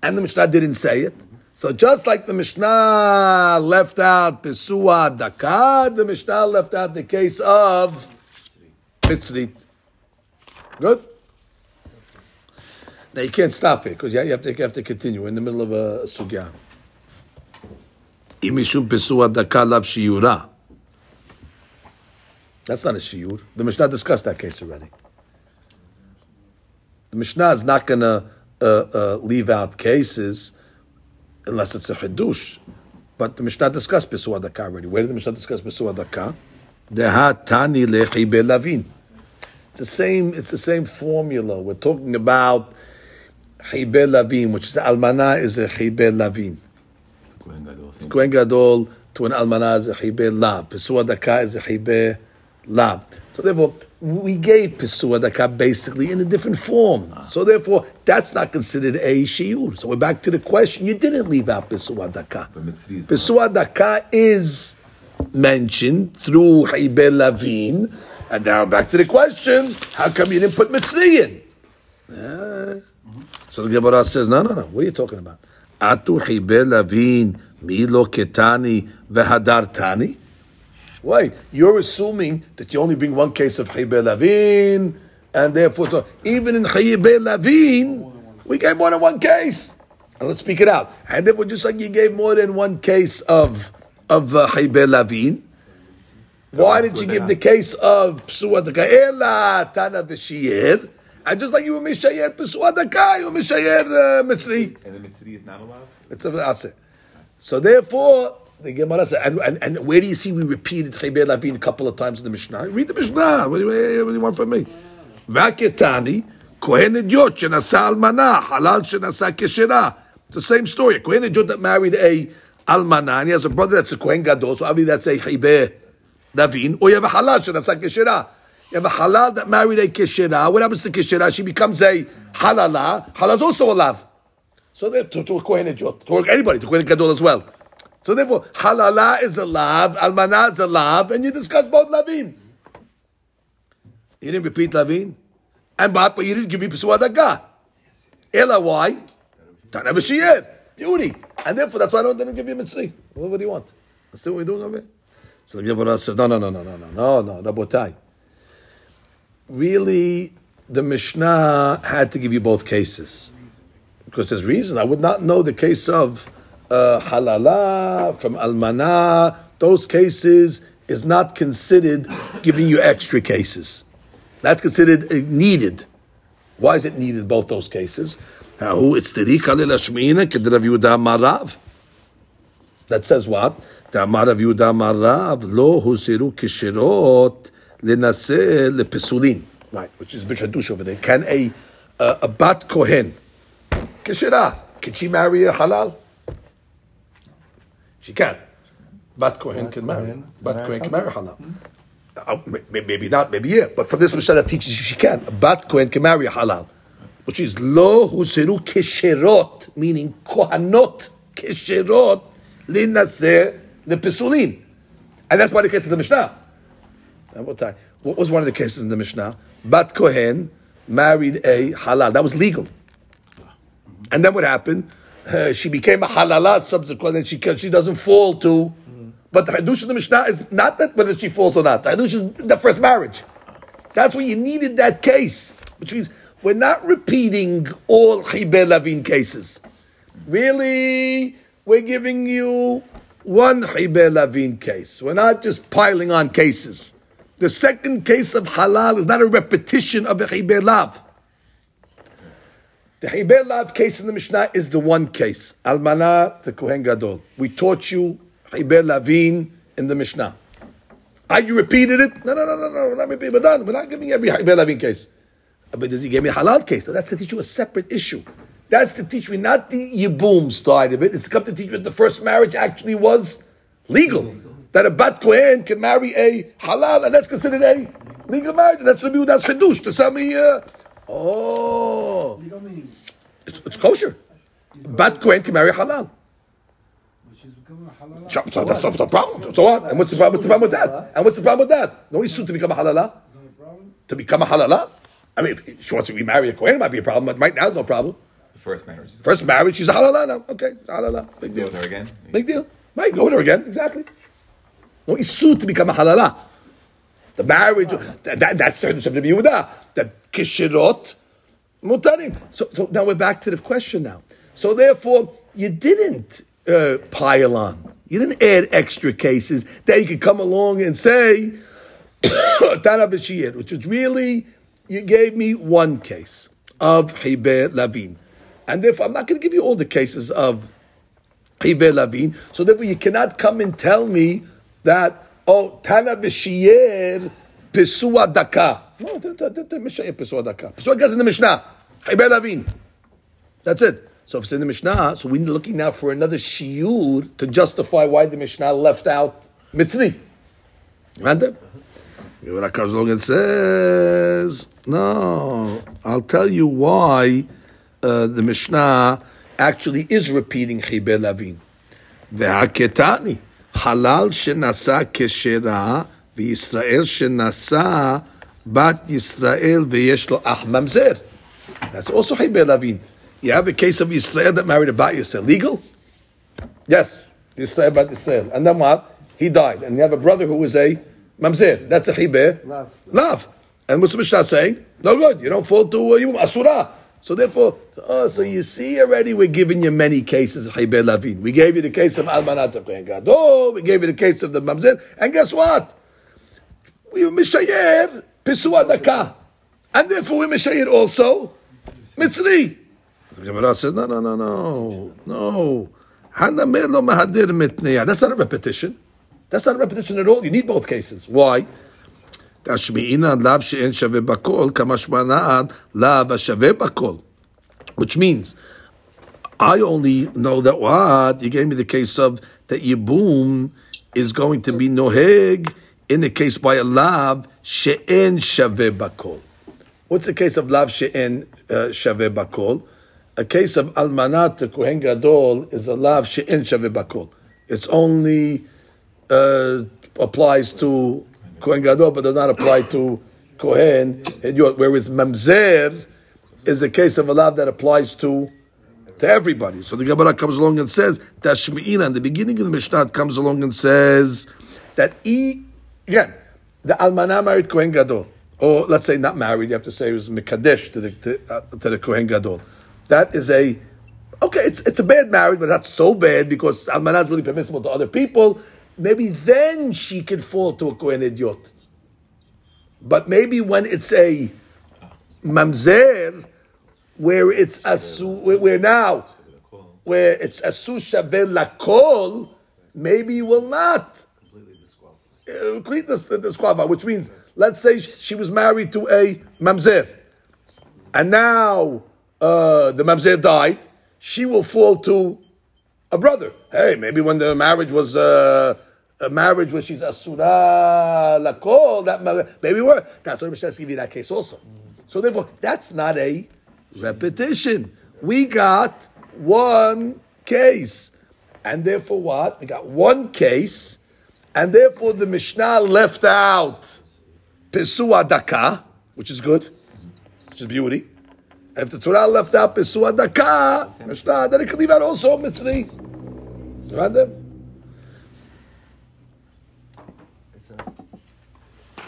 And the Mishnah didn't say it. So just like the Mishnah left out Pesua Daka, the Mishnah left out the case of Mitzri. Good? Now you can't stop it because you have to, you have to continue We're in the middle of a sugya. That's not a shiur. The Mishnah discussed that case already. The Mishnah is not going to uh, uh, leave out cases unless it's a chidush. But the Mishnah discussed pesua daka already. Where did the Mishnah discuss pesua. It's the same. It's the same formula. We're talking about Chibe Lavin, which is Almana is a Chibe Lavin. Kohen Gadol. Gadol to an Almana is a Chibe Lab. Pesua Daka is a Chibe Lab. So therefore, we gave Pesua Daka basically in a different form. So therefore, that's not considered a Shiur. So we're back to the question. You didn't leave out Pesua Daka. But Mitzri is Pesua Daka is mentioned through Chibe Lavin. And now back to the question, how come you didn't put Mitzri in? Uh, so the Gemara says, no, no, no. What are you talking about? Atu hibe lavin milo ketani vehadar tani. Wait, you're assuming that you only bring one case of hibe lavin And therefore, so even in Chayibe Lavin, we gave more than one case. And let's speak it out. And therefore, just like you gave more than one case of of uh, Chayibe Lavin, why did you give the case of Psuah Ela Tana V'Shiyir? And just like you were Mishayer Psuah Daka, you were Mishayer uh, Mitzri. And the Mitzri is not allowed? It's a aseh. So therefore, the Gemara says, and, and, and where do you see we repeated Chayber Lavin a couple of times in the Mishnah? Read the Mishnah. What do you, what do you want from me? Vaketani, Kohen Hedyot, Shenasa Almana, Halal Shenasa Keshera. It's the same story. A Kohen Hedyot that married a Almana, and he has a brother that's a Kohen Gadol, so obviously that's a Chayber Lavin. Or you have a Halal Shenasa Keshera. You have a halal that married a keshera. What happens to keshera? She becomes a halala. Halal's also a lav. So they to, to a kohen hedyot, to anybody, to kohen gadol as well. So therefore, halala is a lav, almana is a lav, and you discuss both lavim. You didn't repeat lavin, and but but you didn't give me psuah dagah. Ela why? Tana v'shiyed. Beauty, and therefore that's why I don't didn't give you mitzri. What, do you want? That's what we're doing over here. So the Gemara says, no, no, no, no, no, no, no, no, Rabotai. Really, the Mishnah had to give you both cases because there's reason. I would not know the case of uh, halala from almana. Those cases is not considered giving you extra cases. That's considered uh, needed. Why is it needed? Both those cases. Now, it's the. That says what? Ta'amar Rav Yehuda Marav lo husiru kishirot lenase lepesulin. Right, which is big hadush over there. Can a uh, a bat kohen kishira can she marry a halal? She can. Bat kohen can marry. Bat kohen can marry halal. Uh, maybe not, maybe yeah. But from this Mishnah teaches you she can. A bat kohen can marry a halal, which is lo husiru kesherot, meaning kohanot kesherot linaseh lepesulin, and that's why the case of the Mishnah. What was one of the cases in the Mishnah? Bat kohen married a halal. That was legal. And then what happened? Uh, she became a halala subsequently, she she doesn't fall to. But the hadush of the Mishnah is not that whether she falls or not. The hadush is the first marriage. That's why you needed that case, which means we're not repeating all chiber lavin cases. Really, we're giving you one chiber lavin case. We're not just piling on cases. The second case of halal is not a repetition of a chiber lav. The Heiber Lav case in the Mishnah is the one case. Almana to Kohen Gadol. We taught you Heiber Lavin in the Mishnah. Are you repeated it? No, no, no, no, no. We're not giving every Heiber Lavin case. But you gave me a halal case. So that's to teach you a separate issue. That's to teach me not the Yibum side of it. It's come to teach me that the first marriage actually was legal. That a Bat Kohen can marry a halal, and that's considered a legal marriage. And that's the that's Chidush. To tell me, uh, oh. You don't It's, it's kosher. Bat Kohen can marry halal. she's becoming a halal. So, so that's not the problem. So what? And what's the problem? What's the problem with that? And what's the problem with that? No, he's soon to become a halala. Is that a problem? To become a halala. I mean, if she wants to remarry a Kohen, it might be a problem. But right now, it's no problem. The first marriage. First marriage, she's a halala now. Okay, halala. Big Go deal. with her again? Big deal. Might go with her again. Exactly. He's soon to become a halala. The marriage, that, that, that's the Shem Yehuda. The kishirot, mutarim. So, so now we're back to the question now. So therefore, you didn't uh, pile on. You didn't add extra cases that you could come along and say, which was really, you gave me one case of Hiber Lavin. And therefore, I'm not going to give you all the cases of Hiber Lavin. So therefore, you cannot come and tell me that, oh, Tana B'Shiyer Pesua Daka. No, Mishnah Pesua Daka. Pesua Daka in the Mishnah. Ibed Avin. That's it. So if it's in the Mishnah, so we're looking now for another shiur to justify why the Mishnah left out Mitzri. You understand? comes along Logan says, no, I'll tell you why uh, the Mishnah actually is repeating Chibel Avin. Haketani halal shenasa keshera v'Yisrael shenasa bat Yisrael v'yesh lo ach mamzer. That's also Hibe Lavin. You have a case of Israel that married a bat Yisrael. Legal? Yes. Israel bat Israel. And then what? He died. And you have a brother who was a mamzer. That's a Hibe. Love. Love. And what's the Mishnah saying? No good. You don't fall to uh, you, Asura. So therefore, oh, so you see already we're giving you many cases of Lavin. We gave you the case of Almanat Kohen Gadol. We gave you the case of the Mamzer. And guess what? We Mishayer Pisua Daka. And therefore we Mishayer also Mitzri. The Gemara says, no, no, no, no, no. That's not a repetition. That's not a repetition at all. You need both cases. Why? תשמיעינן לאו שאין שווה בכל, כמשמענן לאו השווה בכל. Which means, I only know that what? You gave me the case of that Yibum is going to be noheg in the case by a lav she'en shaveh bakol. What's the case of lav she'en uh, shaveh bakol? A case of almanat to kohen gadol is a lav she'en shaveh bakol. It's only uh, applies to kohen gadol, but does not apply to kohen. Whereas mamzer is a case of a lav that applies to to everybody. So the Gemara comes along and says Tashmi'ina. In the beginning of the Mishnah comes along and says that e again the almana married kohen gadol, or let's say not married. You have to say it was mikadesh to the to, uh, to the kohen gadol. That is a okay. It's it's a bad marriage, but not so bad because almana is really permissible to other people. Maybe then she could fall to a kohen hedyot. But maybe when it's a mamzer, where it's asu, where, now, where it's asu shaveh lakol, maybe you will not completely complete this disqualify. Which means, let's say she was married to a mamzer, and now uh, the mamzer died, she will fall to a brother. Hey, maybe when the marriage was. Uh, a marriage where she's asura lakol, that ma- maybe were. That's what Mishnah give you that case also. So therefore, that's not a repetition. We got one case, and therefore what? We got one case, and therefore the Mishnah left out pesua daka, which is good, which is beauty. And if the Torah left out pesua daka, Mishnah, then it could leave out also mitzri. Right. It's not.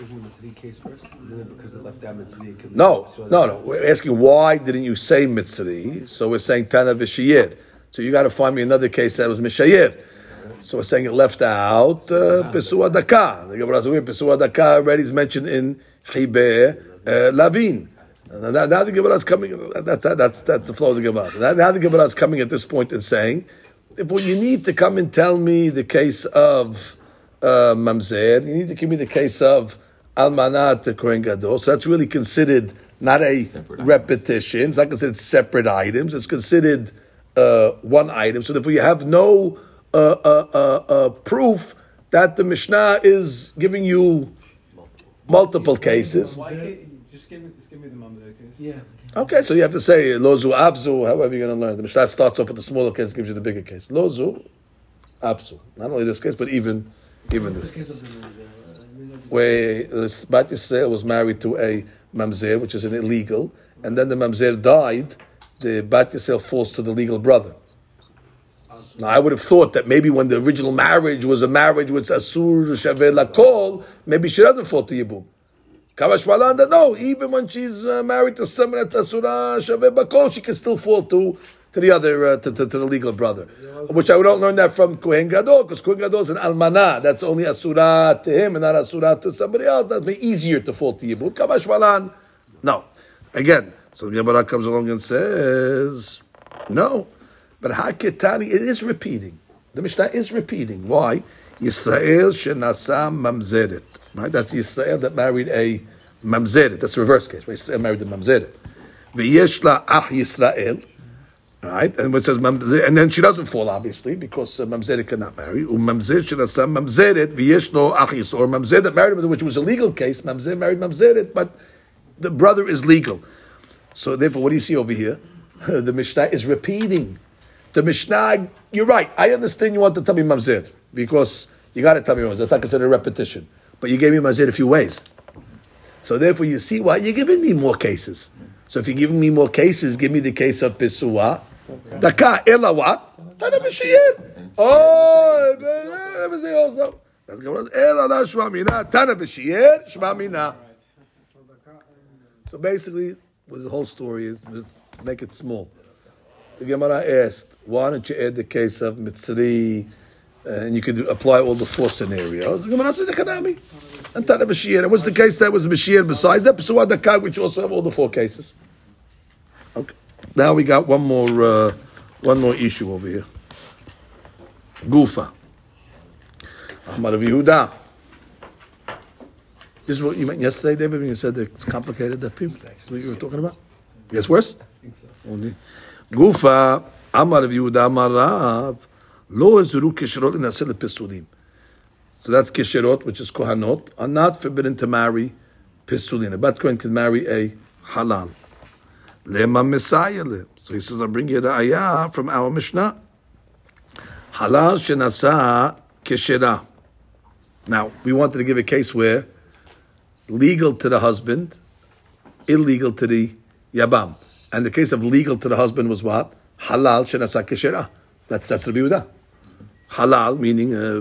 Isn't the three case first? Isn't it because it left out Mitzri? No, no, no. We're asking why didn't you say mitzri? So we're saying tana v'shiyir. So you got to find me another case that was mishayir. So we're saying it left out uh, pesua daka. The Gemara says pesua daka already is mentioned in Hibe uh, Lavin. Now, now- the Gemara is coming. That's that's that's the flow of the Gemara. Now, now the Gemara is coming at this point and saying, if well, you need to come and tell me the case of uh, mamzer, you need to give me the case of almanat to kohen gadol. So that's really considered not a Separate items. repetition. It's not considered separate items. It's considered uh, one item. So therefore, you have no uh, uh, uh, uh, proof that the Mishnah is giving you multiple cases. Why can't you just give me, just give me the mum case? Yeah. Okay, so you have to say lozu abzu, however you're going to learn. The Mishnah starts off with the smaller case, gives you the bigger case. Lozu abzu. Not only this case, but even even this Case where the Bat Yisrael was married to a mamzer, which is an illegal, and then the mamzer died, the Bat Yisrael falls to the legal brother. Now, I would have thought that maybe when the original marriage was a marriage with Asur Shaveh Lakol, maybe she doesn't fall to Yibum. Kamash no, even when she's uh, married to someone that's Asura Shaveh Bakol, she can still fall to to the other, uh, to, to, to the legal brother. Which I would not learn that from Kohen Gadol, because Kohen Gadol is an almana. That's only Asura to him and not Asura to somebody else. That'd be easier to fall to Yibum. Kamash no. Again, so the Gemara comes along and says, no. But Haketani, it is repeating. The Mishnah is repeating. Why? Yisrael shenasa mamzeret. Right? That's Yisrael that married a mamzeret. That's the reverse case. Right? Yisrael married a mamzeret. V'yesh la ach Yisrael. Right? And it says mamzeret, and then she doesn't fall, obviously, because uh, mamzeret cannot marry. Umamzer shenasa mamzeret v'yesh lo ach Yisrael. Or mamzer married, which was a legal case. Mamzer married mamzeret, but the brother is legal. So therefore, what do you see over here? the Mishnah is repeating. The Mishnah, you're right. I understand you want to tell me Mamzer because you got to tell me Mamzer. That's not considered a repetition. But you gave me Mamzer a few ways. So therefore, you see why you're giving me more cases. So if you're giving me more cases, give me the case of Pesua. Daka, ela what? Tana b'shiyir. Oh, everything also. That's was. Ela la shma mina. Tana mina. So basically, what the whole story is, let's make it small. The Gemara asked, why don't you add the case of Mitzri, uh, and you could apply all the four scenarios. The Gemara said, "Nechanami." And Tana Mashiach. And what's the case that was Mashiach besides that? Psuad Dakai, which also have all the four cases. Okay. Now we got one more, uh, one more issue over here. Gufa. Ahmad of Yehuda. This is what you meant yesterday, David, when you said that it's complicated, that people. That's what you were talking about? Gets worse? Only. Gufa, Amar of Yehuda, Amar Rav, Lo Ezuru Kisherot Inasel Pesulim. So that's Kisherot, which is Kohanot, are not forbidden to marry Pesulin. A bat Kohen can marry a halal. Lema Messiah. So he says, I'll bring you the ayah from our Mishnah. Halal Shenasa Kishera. Now, we wanted to give a case where legal to the husband, illegal to the Yabam. And the case of legal to the husband was what? Halal Shenasa Kishera. That's, that's the Biudah. Halal, meaning a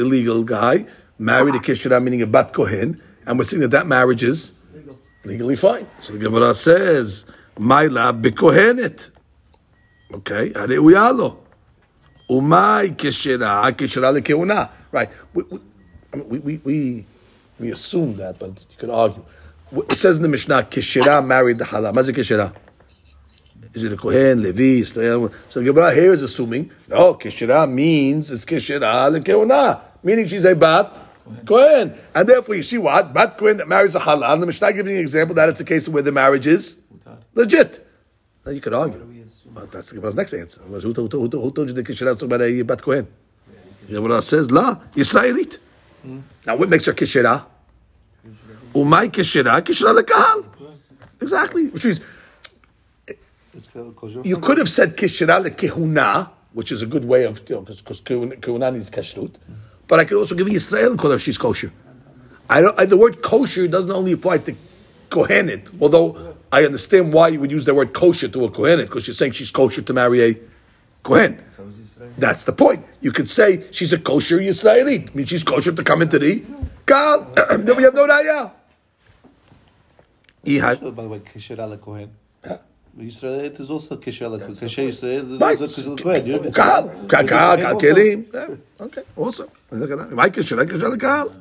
illegal guy, married a Kishera, meaning a Bat Kohen, and we're seeing that that marriage is legally fine. So the Gemara says, Maila Bikohenet. Okay, Areuyalo. Umay Kishera, Kishera Lekeuna. Right. We, we, I mean, we, we, we, we assume that, but you could argue. It says in the Mishnah, Kishera married the Halal. What's a Kishera? Is it a Kohen, Levi, Israel? So Gemara here is assuming, no, Kishera means it's Kishera Lekeuna, meaning she's a Bat Kohen. And therefore you see what? Bat Kohen that marries a Halal. The Mishnah gives you an example that it's a case of where the marriage is legit. Now you could argue. But that's the Gemara's next answer. Who, who, who, who told you the Kishera is talking about a Bat Kohen? The Gemara says, La, Israelite. Now what makes her Kishera? Umay Kishera, Kishera Lekahal. Exactly. Which means you could have said kishra lekehuna, which is a good way of, you know, because kehuna needs kashrut. But I could also give you Israel and call her she's kosher. I don't, I, the word kosher doesn't only apply to kohenet, although I understand why you would use the word kosher to a kohen, because you're saying she's kosher to marry a Kohen. That's the point. You could say she's a kosher Yisraelit. I mean, she's kosher to come into the Gal. no, we have no daya. By the way, kosher ala Kohen. Yisraelit is also Kisher ala Kohen. Kisher Yisraelit is also Kisher ala Kohen. Gal, Gal, Gal, Kelim. Okay, Also, My Kisher, Kisher ala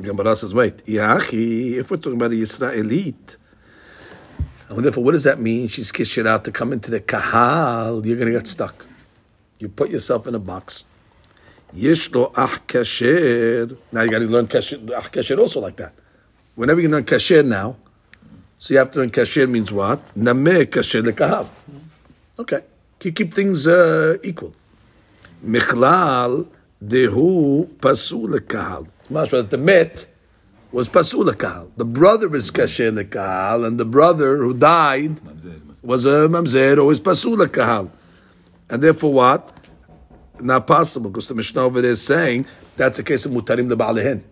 Gemara says, wait, if we're talking about a Yisraelite, and therefore, what does that mean? She's kished out to come into the kahal. You're going to get stuck. You put yourself in a box. Yesh lo ach kasher. Now you got to learn kasher, ach kasher also like that. Whenever you learn kasher now, so you have to learn kasher means what? Nameh kasher lekahal. Okay. You keep things uh, equal. Michlal dehu pasul lekahal. That the met was pasul lekahal. The brother is kasher lekahal, and the brother who died was a mamzer or is pasul lekahal. And therefore what? Not possible because the Mishnah over there is saying that's a case of mutarim leba'alehen.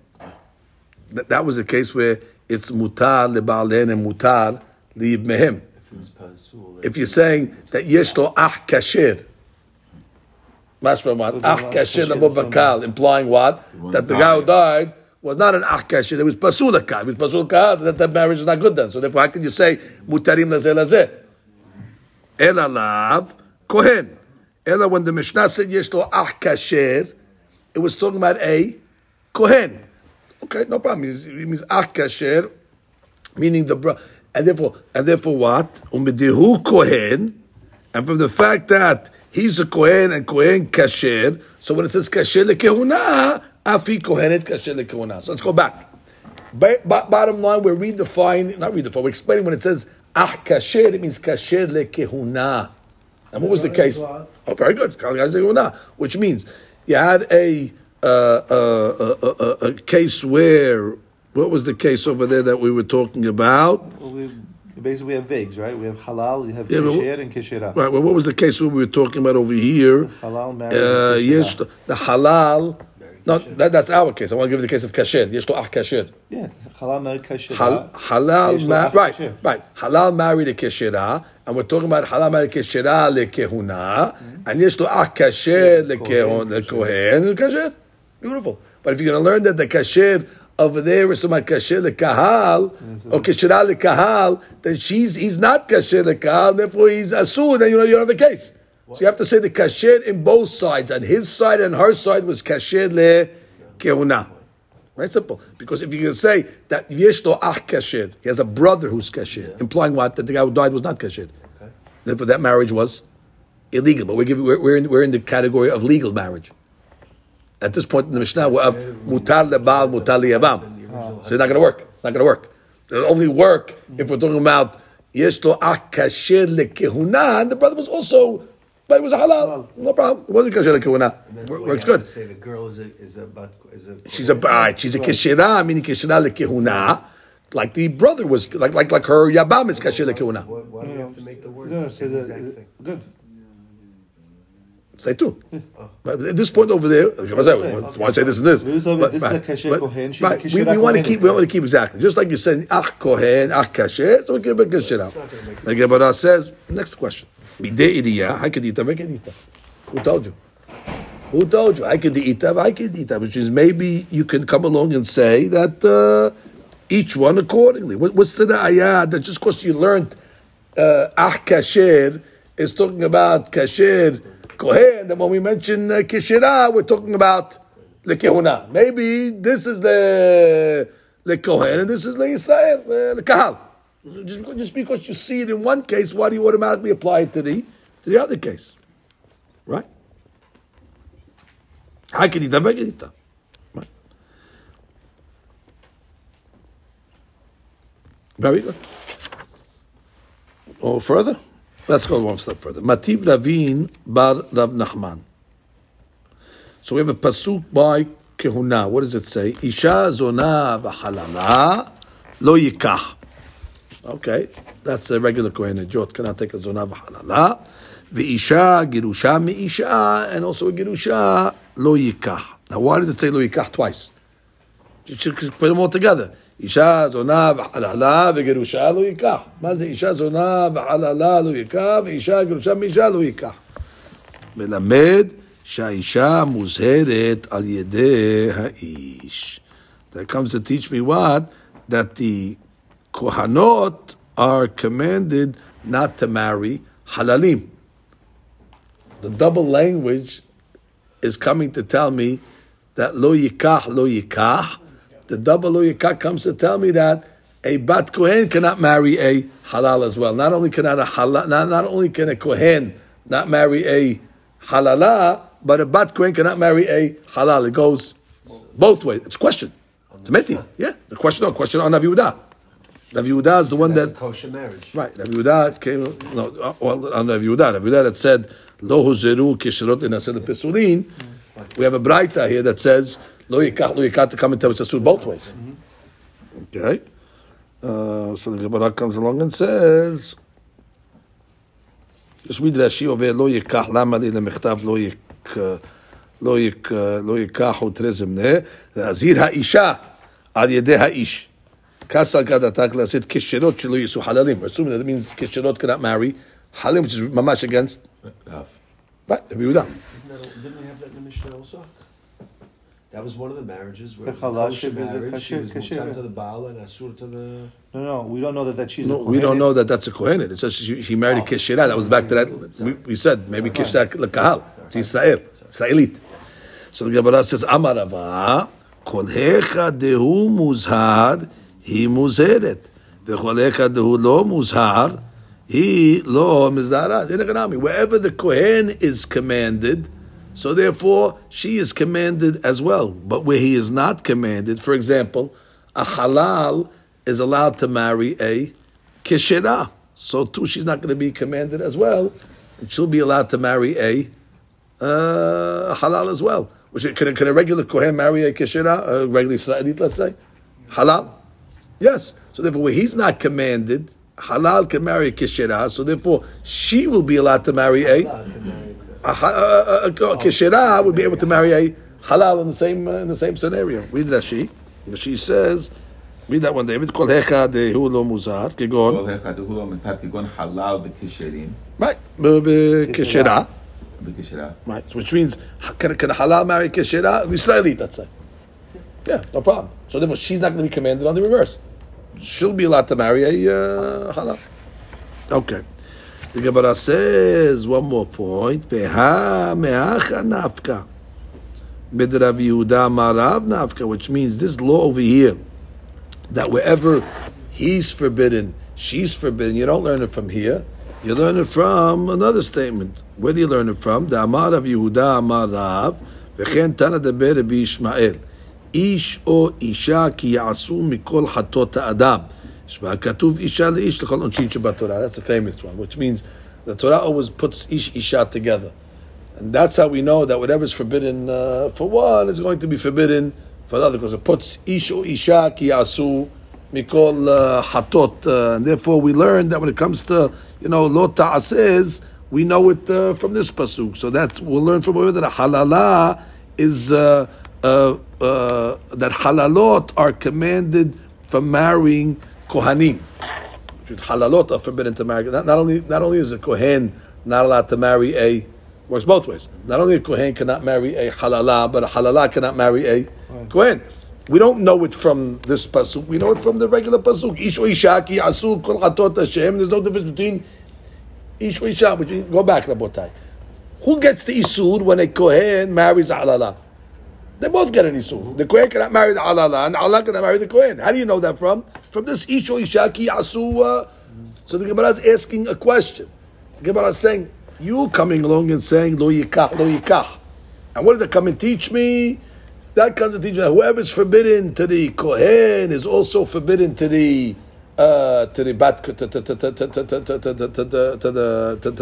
That, that was a case where it's mutar leba'alehen and mutar liibmehem. If you're saying that yesh lo ach kasher, mashma what? Ach kasher implying what? That the guy who died was not an ach kasher, it was pasulakal. It was pasulakal, that that marriage is not good then. So therefore, how can you say mutarim lazeh lazeh? Ela lav kohen. Ela when the Mishnah said yesh lo ach it was talking about a kohen. Okay, no problem. It means, it means ach kasher, meaning the bro, and therefore, and therefore what? Umidihu kohen, and from the fact that he's a kohen and kohen kasher, so when it says kasher lekehuna, afi kohenet kasher lekehuna. So let's go back. Ba- ba- bottom line, we're redefining, not redefining, we're explaining when it says ah kasher, it means kasher lekehuna. And what was the case? Oh, very good. Which means you had a, uh, uh, uh, uh, uh, a case where, what was the case over there that we were talking about? Well, we, basically, we have vagues, right? We have halal, you have Yeah, but wh- kasher and kishera. Right. Well, what was the case we were talking about over here? Halal married Uh, and yes, the halal. No, that, that's our case. I want to give you the case of kasher. Yesh lo ach kasher. Yeah, halal married kashera. Hal, halal, Yesh ma- ach right, kasher. right. Halal married a keshera, and we're talking about halal married keshera lekehuna, mm-hmm. and yesh lo ach kasher lekehun lekohen kasher. Beautiful. But if you're going to learn that the kasher over there is my kasher lekahal mm-hmm. or kishra lekahal, then she's he's not kasher lekahal, therefore he's asur. Then you know you don't have a case. So you have to say the kasher in both sides, on his side and her side was kasher le kehuna. Very simple. Because if you can say that yesh lo ach kasher, he has a brother who's kasher, implying what that the guy who died was not kasher. Therefore, that marriage was illegal. But we're, giving, we're, we're, in, we're in the category of legal marriage. At this point in the Mishnah, we're up mutar lebal, mutar liyabam. So it's not going to work. It's not going to work. It'll only work if we're talking about yesh lo ach kasher lekehuna, and the brother was also, but it was a halal. No problem. It wasn't kasher lekehuna. And that's Wor- why Works good. Say the girl is a is a is a. She's a uh, she's a kishira, meaning kishira lekehuna, like the brother was, like like like her yabam is kasher lekehuna. Why, why do you have to make the words? No, say same the, good. Say two. But at this point over there, I said, why say this and this? We But- this is a kasher kohen, right, a we, we want to keep, we want to keep exactly, just like you said, ach kohen, ach kasher, so we give a kishira. Like Gemara says, next question. Midei idiyah, hakadita, vekadita. Who told you? Who told you? I could eat that, I could eat that, which is maybe you can come along and say that uh, each one accordingly. What, what's the ayah that just because you learned uh, ah kasher is talking about kasher kohen, and when we mention uh, kishira, we're talking about the kehuna. Maybe this is the the kohen and this is the Israel, uh, the kahal. Just just because you see it in one case, why do you automatically apply it to the to the other case? Right? Hakidita, vekadita. Right. Very good. Or further? Let's go one step further. Mativ Ravin bar Rav Nachman. So we have a pasuk by Kehuna. What does it say? Isha zona v'halala lo yikah. Okay, that's a regular Kohen Hedyot. Cannot take a zona v'halala. V'isha girusha mi'isha, and also a girusha lo yikah. Now, why did it say lo yikah twice? You should put them all together. אישה זונה וחללה וגירושה לא ייקח. מה זה אישה זונה וחללה לא ייקח ואישה גרושה מאישה לא ייקח? מלמד שהאישה מוזהרת על ידי האיש. That comes to teach me what? That the kohanot are commanded not to marry halalim. The double language is coming to tell me that lo yikah, lo yikah. the double yikah comes to tell me that a bat kohen cannot marry a halal as well. Not only cannot a halal, not, not only can a kohen not marry a halala, but a bat kohen cannot marry a halal. It goes both ways. It's a question. It's a meti. Yeah, the question. No question on Rav Yehuda. Rav Yehuda is the one That's that a kosher marriage. Right, Rabbi Yehuda came, no, well, on Rabbi Yehuda, Rabbi Yehuda that said, Lo huzeru kisherot inaseh pesulin. Mm. We have a braita here that says, Lo yikach, lo yikach to come and tell us asur both ways. Okay? Uh, so the Gemara comes along and says, just read Rashi over Lo yikach, lama li lemechtav lo yik, uh, lo yik, uh, lo yikach הוא תראה זמנה, להזהיר האישה על ידי האיש. Kasal Gadatak said Kisherot Shilu Yisu Halalim. We're assuming that it means Kisherot cannot marry Halim, which is mamash against Rav. right, Rabbi Yehuda. Isn't that, didn't we have that in the Mishnah also? That was one of the marriages where The it was kosher is a marriage. She kasher- was kasher, mutar to the Baal and asur to the. No, no, we don't know that, that she's No, a we don't know that that's a Kohenet. It says she, he married a Kishira. That was back to that. We, we said maybe Kishira Lekahal. It's Israel. Israelite. So the Gemara says, Amarava, Kol Hecha Dehu Muzhar, He Muzheret. V'Kol Hecha Dehu Lo Muzhar, He Lo Mizdarat. In economy, wherever the Kohen is commanded, so therefore she is commanded as well. But where he is not commanded, for example, a halal is allowed to marry a kishira. So too, she's not going to be commanded as well, and she'll be allowed to marry a uh, halal as well. Which can, a- can a regular kohen marry a kishira, a regular Israelite, let's say, halal? Yes. So therefore, where he's not commanded, halal can marry a kishira. So therefore, she will be allowed to marry a a, oh. kishera would be able to marry a halal in the same uh, in the same scenario. Read Rashi. Rashi says, read that one, David. Kol hecha dehu lo muzar kigon. Kol hecha dehu lo muzar kigon halal bekesherim. Right, bekeshera. Bekeshera. Right, which means can, can halal marry kishera? We slightly that's it. Yeah, no problem. So therefore, she's not going to be commanded on the reverse. She'll be allowed to marry a uh, halal. Okay. The Gemara says one more point. Veha me'acha nafka. Midrav Yehuda marav nafka, which means this law over here, that wherever he's forbidden, she's forbidden, you don't learn it from here. You learn it from another statement. Where do you learn it from? The Amar of Yehuda Amar Rav, וכן תנא דבר רבי ישמעאל, איש או אישה כי יעשו מכל חטות האדם. Isha leish shebatorah. That's a famous one, which means the Torah always puts ish isha together. And that's how we know that whatever is forbidden uh, for one is going to be forbidden for the other, because it puts ish or isha ki asu mikol uh, hatot. Uh, and therefore we learn that when it comes to, you know, lota says we know it uh, from this pasuk. So that's, we'll learn from over that halala is, uh, uh, that halalot are commanded for marrying kohanim. Which is halalot are forbidden to marry. Not, not only not only is a kohen not allowed to marry a works both ways. Not only a kohen cannot marry a halala, but a halala cannot marry a kohen. We don't know it from this pasuk. We know it from the regular pasuk. Ish o isha ki asu kol chatot Hashem. There's no difference between ish isha. Between, go back, Rabotai. Who gets the isur when a kohen marries a halala? They both get an isur. The Kohen cannot marry the alala, and the alala cannot marry the Kohen. How do you know that from? From this isho ishaki asuwa. So the Gemara is asking a question. The Gemara is saying, you coming along and saying lo yikah, lo yikah. And what does it come and teach me? That comes to teach me that whoever is forbidden to the Kohen is also forbidden to the uh, to the bat to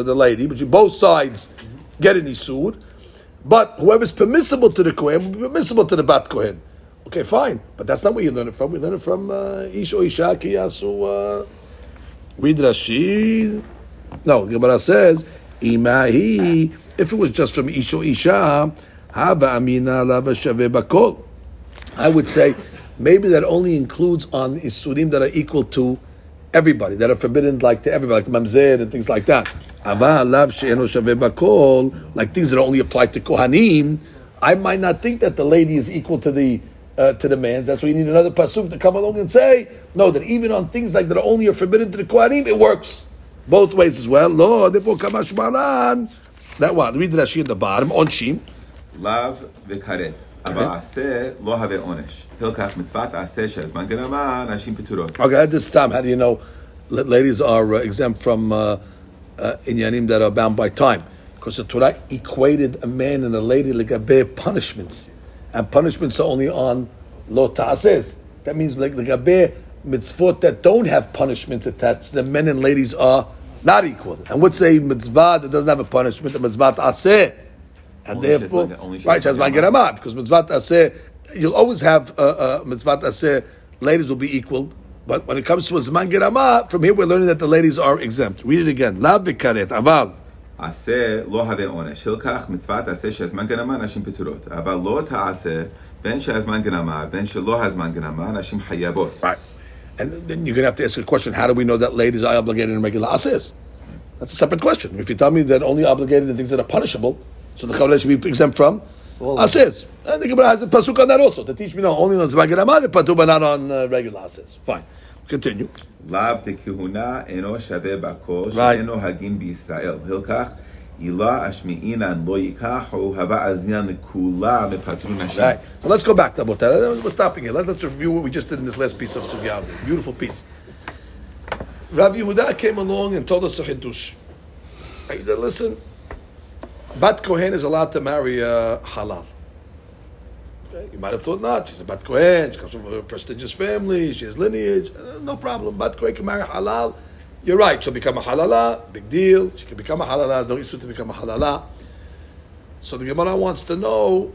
the lady, but you both sides get an isur. But whoever is permissible to the kohen will be permissible to the bat kohen. Okay, fine, but that's not where you learn it from. We learn it from uh, ish isha ki yasu. Uh, read Rashi. No, Gemara says, Imahi, if it was just from Isho Isha, Haba Amina Lava Shave Bakol. I would say maybe that only includes on Isurim that are equal to everybody, that are forbidden like to everybody, like Mamzer and things like that Ava Lav She'eno Shave Bakol, like things that only apply to Kohanim, I might not think that the lady is equal to the uh, to the man. That's why you need another pasuk to come along and say no. That even on things like that are only are forbidden to the kohanim, it works both ways as well. Lo, therefore kamash malan. That one. Read Rashi at the bottom. Onshim. לאו וכרת, אבל עשה לא הווה עונש. הלקח מצוות עשה שהזמן גנמה, נשים פטורות. Okay, at this time, how do you know la- ladies are uh, exempt from uh, uh, inyanim that are bound by time? Because the Torah equated a man and a lady like a bear punishments, and punishments are only on lo ta'ases. That means like the gabe mitzvot that don't have punishments attached. The men and ladies are not equal. And what's a mitzvah that doesn't have a punishment? A mitzvah ta'aseh. And Only therefore, right, shazman gerama, because mitzvah ta'aseh, you'll always have uh, uh, mitzvah ta'aseh, ladies will be equal. But when it comes to a zman gerama, from here we're learning that the ladies are exempt. Read it again. Lav v'karet, aval. עשה לא הווה עונש. הלקח מצוות עשה שהזמן גנמה, נשים פטורות. אבל לא תעשה בין שהזמן גנמה, בין שלא הזמן גנמה, נשים חייבות. Right. And then you're going to have to ask a question, how do we know that ladies are obligated in regular ases? That's a separate question. If you tell me that only obligated in things that are punishable, so the chavle should be exempt from Well, Ases. And the Gemara has a pasuk on that also to teach me not only on Zvagarama the patu, but not on uh, regular Ases. Fine. Continue. Lav tekihuna eno shave bakosh eno hagin b'Yisrael. Hilkach ashmi ashmi'inan lo yikachu hava azian lekula mepatru nashim. Right. Let's go back to We're stopping here. Let, us review what we just did in this last piece of Sugya. Beautiful piece. Rabbi Yehuda came along and told us a Hiddush. I said, listen, Bat Kohen is allowed to marry uh, halal. Okay? You might have thought not. She's a Bat Kohen. She comes from a prestigious family. She has lineage. Uh, no problem. Bat Kohen can marry halal. You're right. She'll become a halala. Big deal. She can become a halala. No issue to become a halala. So the Gemara wants to know,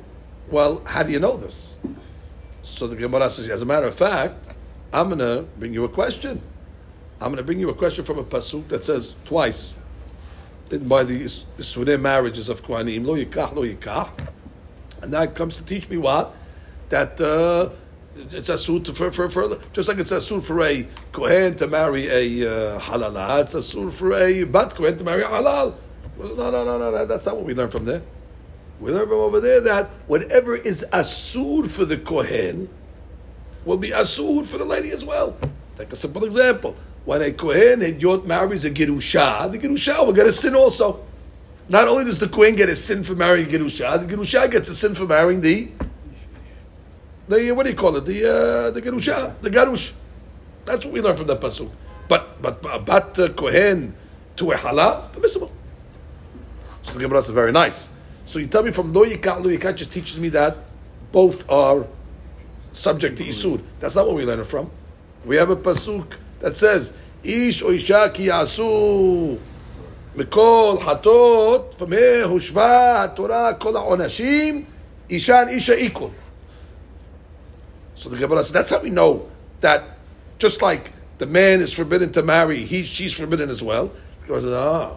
well, how do you know this? So the Gemara says, as a matter of fact, I'm going to bring you a question. I'm going to bring you a question from a pasuk that says twice by the Isurei marriages of Kohanim, lo yikach, lo yikach. And that comes to teach me what? That uh, it's a suit for, for, for, just like it's a suit for a Kohen to marry a uh, halala, it's a suit for a bat Kohen to marry a halal. No, no, no, no, no, that's not what we learn from there. We learn from over there that whatever is asur for the Kohen will be asur for the lady as well. Take a simple example. When a Kohen Hedyot marries a Gerusha, the Gerusha will get a sin also. Not only does the Kohen get a sin for marrying a Gerusha, the Gerusha gets a sin for marrying the, the what do you call it? The uh, the Gerusha, the Garush. That's what we learn from the pasuk. But but about the Kohen to a halal, permissible. So the Gemara is very nice. So you tell me from lo yikat lo yikat just teaches me that both are subject to isur. That's not what we learn it from. We have a pasuk that says ish o isha ki yasu mikol hatot fameh hushva Torah kol ha'onashim isha and isha equal. So the Gemara says that's how we know that just like the man is forbidden to marry, he she's forbidden as well. Says, ah.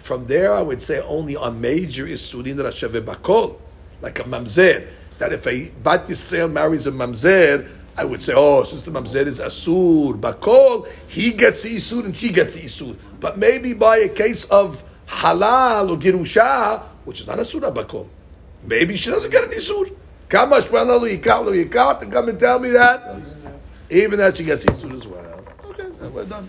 From there, I would say only on major is isurin rashave bakol, like a mamzer. That if a bat Yisrael marries a mamzer, I would say, oh, the mamzer is asur bakol, he gets isur and she gets isur. But maybe by a case of halal or girusha, which is not asur bakol, maybe she doesn't get an isur. Yikal to come and tell me that. Even that she gets isur as well. Okay, we're done.